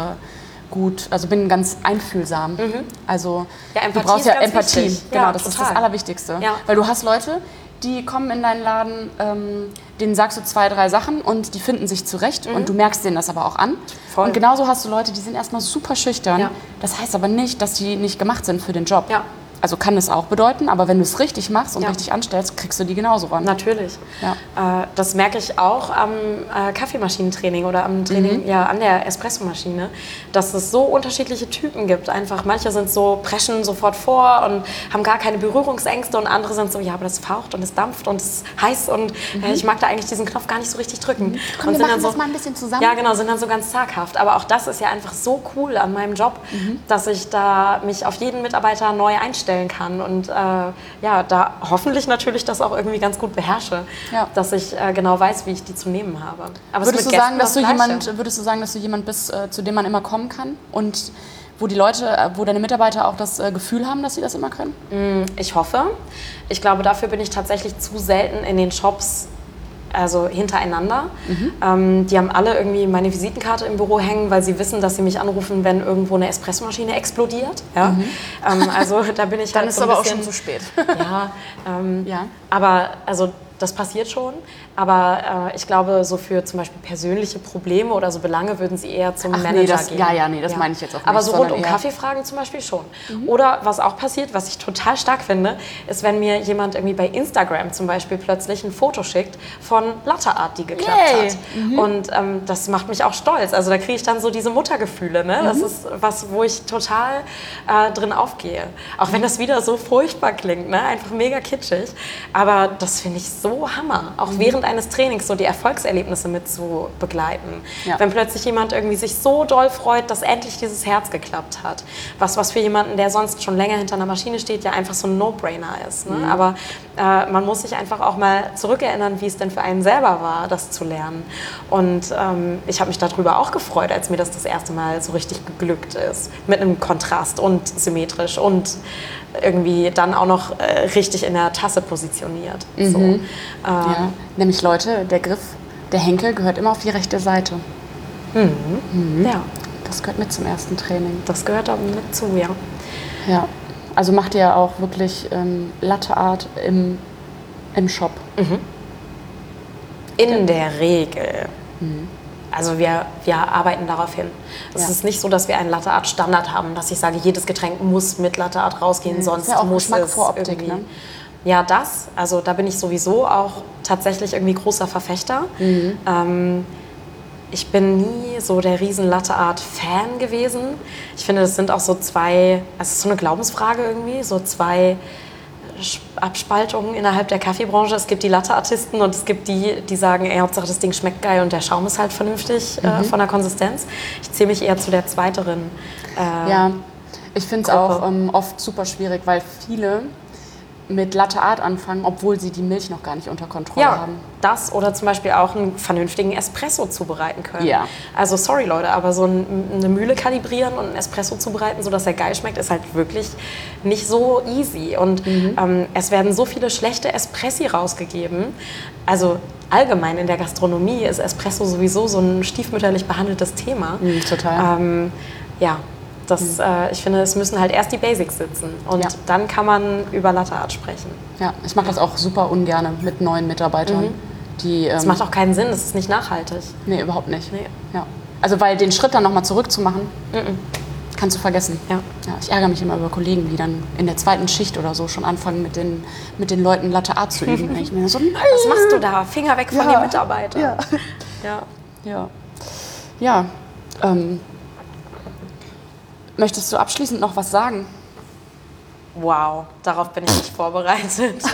gut, also bin ganz einfühlsam. Also Mhm. Ja, du brauchst ist ja Empathie. wichtig. Genau, Ja, das ist total. das Allerwichtigste. Ja. Weil du hast Leute, die kommen in deinen Laden, ähm, denen sagst du zwei, drei Sachen und die finden sich zurecht und du merkst denen das aber auch an. Voll. Und genauso hast du Leute, die sind erstmal super schüchtern. Das heißt aber nicht, dass die nicht gemacht sind für den Job. Also kann es auch bedeuten, aber wenn du es richtig machst und Ja. richtig anstellst, kriegst du die genauso ran. Natürlich. Ja. Äh, das merke ich auch am äh, Kaffeemaschinentraining oder am Training ja, an der Espressomaschine, dass es so unterschiedliche Typen gibt. Einfach manche sind so, preschen sofort vor und haben gar keine Berührungsängste und andere sind so, ja, aber das faucht und es dampft und es ist heiß und äh, ich mag da eigentlich diesen Knopf gar nicht so richtig drücken. Komm, und wir sind dann so, das mal ein bisschen zusammen. Ja, genau, sind dann so ganz zaghaft. Aber auch das ist ja einfach so cool an meinem Job, dass ich da mich auf jeden Mitarbeiter neu einstellen kann und äh, ja, da hoffentlich natürlich das auch irgendwie ganz gut beherrsche, Ja. dass ich äh, genau weiß, wie ich die zu nehmen habe. Aber Würdest du, sagen, dass du Gleiche. jemand, würdest du sagen, dass du jemand bist, äh, zu dem man immer kommen kann? Und wo die Leute, äh, wo deine Mitarbeiter auch das äh, Gefühl haben, dass sie das immer können? Ich hoffe. Ich glaube, dafür bin ich tatsächlich zu selten in den Shops, also hintereinander. Ähm, die haben alle irgendwie meine Visitenkarte im Büro hängen, weil sie wissen, dass sie mich anrufen, wenn irgendwo eine Espressomaschine explodiert. Ja? Ähm, also da bin ich Dann halt ist so es ein aber auch bisschen, schon zu spät. Ja, ähm, Ja. aber also das passiert schon. Aber äh, ich glaube, so für zum Beispiel persönliche Probleme oder so Belange würden sie eher zum Ach nee, Manager das- gehen. ja, ja, nee, das meine ich jetzt auch Aber nicht, so rund um Kaffeefragen zum Beispiel schon. Oder was auch passiert, was ich total stark finde, ist, wenn mir jemand irgendwie bei Instagram zum Beispiel plötzlich ein Foto schickt von Latte Art, die geklappt Yay. hat. Und ähm, das macht mich auch stolz. Also da kriege ich dann so diese Muttergefühle. Ne? Das ist was, wo ich total äh, drin aufgehe. Auch wenn das wieder so furchtbar klingt, ne? einfach mega kitschig. Aber das finde ich so Hammer. Auch während eines Trainings so die Erfolgserlebnisse mit zu begleiten. Ja. Wenn plötzlich jemand irgendwie sich so doll freut, dass endlich dieses Herz geklappt hat. Was, was für jemanden, der sonst schon länger hinter einer Maschine steht, ja einfach so ein No-Brainer ist. Ne? Aber äh, man muss sich einfach auch mal zurückerinnern, wie es denn für einen selber war, das zu lernen. Und ähm, ich habe mich darüber auch gefreut, als mir das das erste Mal so richtig geglückt ist. Mit einem Kontrast und symmetrisch und irgendwie dann auch noch äh, richtig in der Tasse positioniert. So. Ähm, Ja. Nämlich Leute, der Griff, der Henkel gehört immer auf die rechte Seite. ja, Das gehört mit zum ersten Training. das gehört da mit zu, ja. Ja. Also macht ihr auch wirklich ähm, Latte Art im, im Shop. In der Regel. Also wir, wir arbeiten darauf hin. Es Ja. ist nicht so, dass wir einen Latte Art Standard haben, dass ich sage, jedes Getränk muss mit Latte Art rausgehen, Nee, sonst ja auch muss Geschmack es vor Optik, ne? Ja, das. Also da bin ich sowieso auch tatsächlich irgendwie großer Verfechter. Mhm. Ähm, ich bin nie so der riesen Latte Art Fan gewesen. Ich finde, das sind auch so zwei, also es ist so eine Glaubensfrage irgendwie, so zwei Abspaltungen innerhalb der Kaffeebranche. Es gibt die Latte-Artisten und es gibt die, die sagen, ey, Hauptsache das Ding schmeckt geil und der Schaum ist halt vernünftig Mhm. äh, von der Konsistenz. Ich zähle mich eher zu der zweiteren. Äh, Ja, ich finde es auch ähm, oft super schwierig, weil viele mit Latte Art anfangen, obwohl sie die Milch noch gar nicht unter Kontrolle Ja, haben. das oder zum Beispiel auch einen vernünftigen Espresso zubereiten können. Ja. Also sorry Leute, aber so ein, eine Mühle kalibrieren und einen Espresso zubereiten, sodass er geil schmeckt, ist halt wirklich nicht so easy. Und Mhm. ähm, es werden so viele schlechte Espressi rausgegeben. Also allgemein in der Gastronomie ist Espresso sowieso so ein stiefmütterlich behandeltes Thema. Mhm, total. Ähm, ja. Das, äh, ich finde, es müssen halt erst die Basics sitzen und Ja. dann kann man über Latte Art sprechen. Ja, ich mache das auch super ungern mit neuen Mitarbeitern. Die, ähm, Das macht auch keinen Sinn, das ist nicht nachhaltig. nee, überhaupt nicht. Nee. Ja. Also weil den Schritt dann nochmal zurückzumachen, kannst du vergessen. Ja. Ja, ich ärgere mich immer über Kollegen, die dann in der zweiten Schicht oder so schon anfangen, mit den, mit den Leuten Latte Art zu üben. ich mir so, nein. Was machst du da? Finger weg von Ja. den Mitarbeitern. Ja. Ja. Ja. Ja. Ähm, möchtest du abschließend noch was sagen? Wow, darauf bin ich nicht vorbereitet.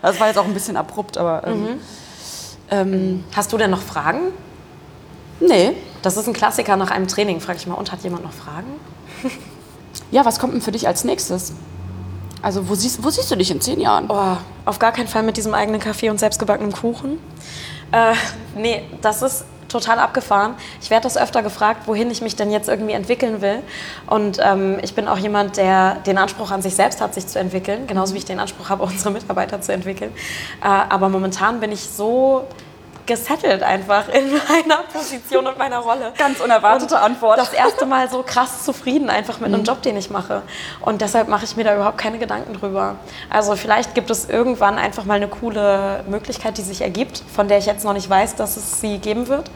Das war jetzt auch ein bisschen abrupt, aber. Ähm, ähm, Hast du denn noch Fragen? nee. Das ist ein Klassiker nach einem Training. Frage ich mal, und hat jemand noch Fragen? Ja, was kommt denn für dich als nächstes? Also, wo siehst, wo siehst du dich in zehn Jahren? Oh, auf gar keinen Fall mit diesem eigenen Kaffee und selbstgebackenem Kuchen. Äh, nee, das ist total abgefahren. Ich werde das öfter gefragt, wohin ich mich denn jetzt irgendwie entwickeln will. Und ähm, ich bin auch jemand, der den Anspruch an sich selbst hat, sich zu entwickeln, genauso wie ich den Anspruch habe, unsere Mitarbeiter zu entwickeln. Äh, aber momentan bin ich so gesettelt einfach in meiner Position und meiner Rolle. Ganz unerwartete und Antwort. Das erste Mal so krass zufrieden einfach mit einem Job, den ich mache. Und deshalb mache ich mir da überhaupt keine Gedanken drüber. Also vielleicht gibt es irgendwann einfach mal eine coole Möglichkeit, die sich ergibt, von der ich jetzt noch nicht weiß, dass es sie geben wird.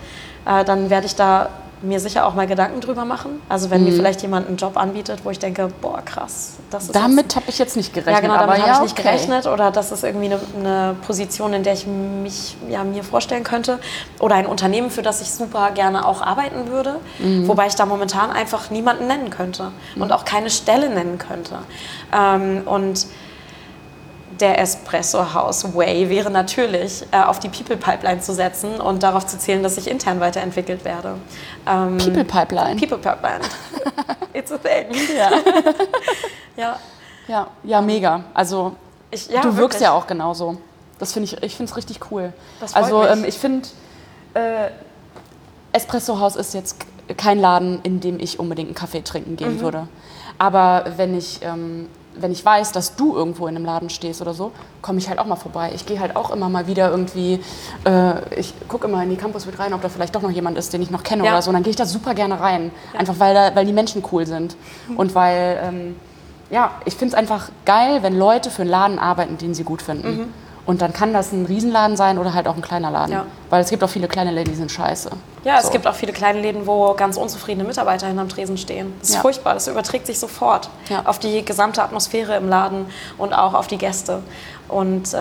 Äh, dann werde ich da mir sicher auch mal Gedanken drüber machen. Also wenn mir vielleicht jemand einen Job anbietet, wo ich denke, boah, krass, das ist Damit habe ich jetzt nicht gerechnet. ja, genau, damit habe ja, ich nicht okay. gerechnet. Oder das ist irgendwie eine, eine Position, in der ich mich ja, mir vorstellen könnte. Oder ein Unternehmen, für das ich super gerne auch arbeiten würde. Mhm. Wobei ich da momentan einfach niemanden nennen könnte. Und auch keine Stelle nennen könnte. Ähm, und der Espresso House Way wäre natürlich, äh, auf die People Pipeline zu setzen und darauf zu zählen, dass ich intern weiterentwickelt werde. Ähm, People Pipeline. People Pipeline. It's a thing. ja. Ja. ja, ja, mega. Also Ich, ja, du wirkst wirklich. ja auch genauso. Das finde ich, ich finde es richtig cool. Also ähm, ich finde, äh, Espresso House ist jetzt kein Laden, in dem ich unbedingt einen Kaffee trinken Mhm. gehen würde. Aber wenn ich, ähm, wenn ich weiß, dass du irgendwo in einem Laden stehst oder so, komme ich halt auch mal vorbei. Ich gehe halt auch immer mal wieder irgendwie, äh, ich gucke immer in die Campus mit rein, ob da vielleicht doch noch jemand ist, den ich noch kenne Ja. oder so. Und dann gehe ich da super gerne rein. Einfach weil, da, weil die Menschen cool sind. Mhm. Und weil, ähm, ja, ich finde es einfach geil, wenn Leute für einen Laden arbeiten, den sie gut finden. Und dann kann das ein Riesenladen sein oder halt auch ein kleiner Laden. Ja. Weil es gibt auch viele kleine Läden, die sind scheiße. Ja, es So. gibt auch viele kleine Läden, wo ganz unzufriedene Mitarbeiter hinterm Tresen stehen. Das ist Ja. furchtbar, das überträgt sich sofort Ja. auf die gesamte Atmosphäre im Laden und auch auf die Gäste. Und äh,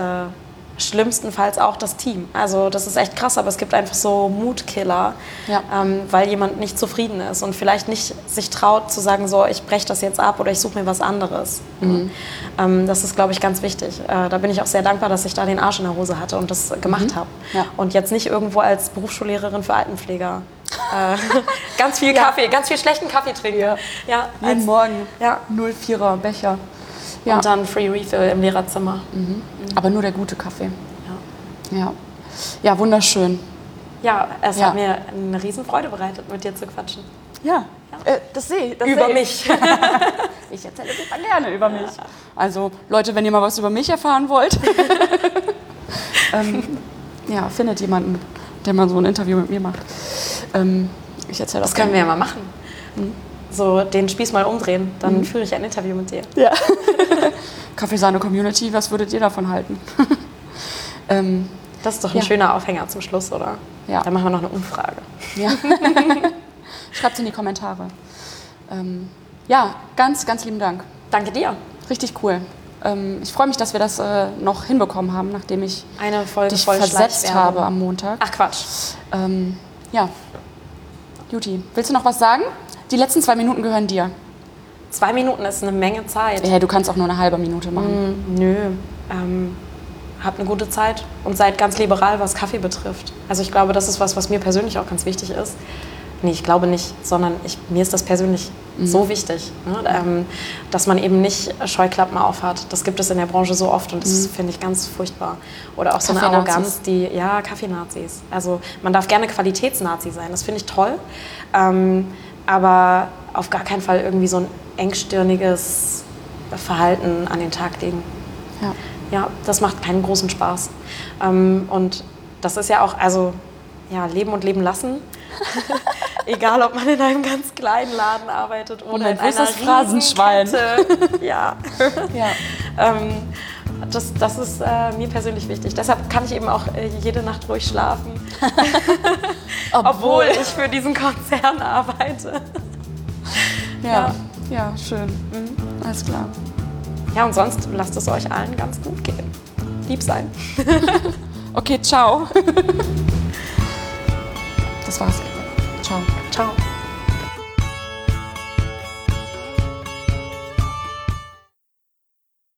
schlimmstenfalls auch das Team. Also das ist echt krass, aber es gibt einfach so Mutkiller, Ja. ähm, weil jemand nicht zufrieden ist und vielleicht nicht sich traut zu sagen, so, ich breche das jetzt ab oder ich suche mir was anderes. Ähm, das ist, glaube ich, ganz wichtig. Äh, da bin ich auch sehr dankbar, dass ich da den Arsch in der Hose hatte und das gemacht habe. Ja. Und jetzt nicht irgendwo als Berufsschullehrerin für Altenpfleger äh, ganz viel Kaffee, ganz viel schlechten Kaffee trinke. Ja, Jeden als- Morgen Ja. 04er Becher. Ja. Und dann Free Refill im Lehrerzimmer. Aber nur der gute Kaffee. Ja. Ja. Ja, wunderschön. Ja, es Ja. hat mir eine Riesenfreude bereitet, mit dir zu quatschen. Ja, Äh, das sehe das Über seh ich. mich. Ich erzähle super gerne über mich. Also, Leute, wenn ihr mal was über mich erfahren wollt, ähm, ja, findet jemanden, der mal so ein Interview mit mir macht. Ähm, ich erzähle Das können wir ja mal machen. So den Spieß mal umdrehen, dann Mhm. führe ich ein Interview mit dir. Ja. Kaffeesahne Community, was würdet ihr davon halten? ähm, Das ist doch ein Ja. schöner Aufhänger zum Schluss, oder? Ja. Dann machen wir noch eine Umfrage. ja. Schreibt in die Kommentare. Ähm, ja, ganz, ganz lieben Dank. Danke dir. Richtig cool. Ähm, ich freue mich, dass wir das äh, noch hinbekommen haben, nachdem ich Eine Folge dich voll versetzt habe am Montag. Ach Quatsch. Ähm, ja. Juti, willst du noch was sagen? Die letzten zwei Minuten gehören dir. Zwei Minuten ist eine Menge Zeit. Ja, du kannst auch nur eine halbe Minute machen. Nö. Ähm, habt eine gute Zeit und seid ganz liberal, was Kaffee betrifft. Also ich glaube, das ist was, was mir persönlich auch ganz wichtig ist. Nee, ich glaube nicht, sondern ich, mir ist das persönlich so wichtig, ne? ähm, dass man eben nicht Scheuklappen aufhat. Das gibt es in der Branche so oft und das finde ich ganz furchtbar. Oder auch so eine. Arroganz, die, ja, Kaffeenazis. Also man darf gerne Qualitätsnazi sein, das finde ich toll. Ähm, aber auf gar keinen Fall irgendwie so ein engstirniges Verhalten an den Tag legen. Ja. Ja, das macht keinen großen Spaß. Ähm, und das ist ja auch, also, ja, leben und leben lassen. Egal, ob man in einem ganz kleinen Laden arbeitet oder in einer Phrasenschwein? Ja. Ja. ähm, das, das ist äh, mir persönlich wichtig. Deshalb kann ich eben auch äh, jede Nacht ruhig schlafen, obwohl ich für diesen Konzern arbeite. Ja. ja, schön. Alles klar. Ja, und sonst lasst es euch allen ganz gut gehen. Lieb sein. Okay, ciao. Das war's. Ciao. Ciao.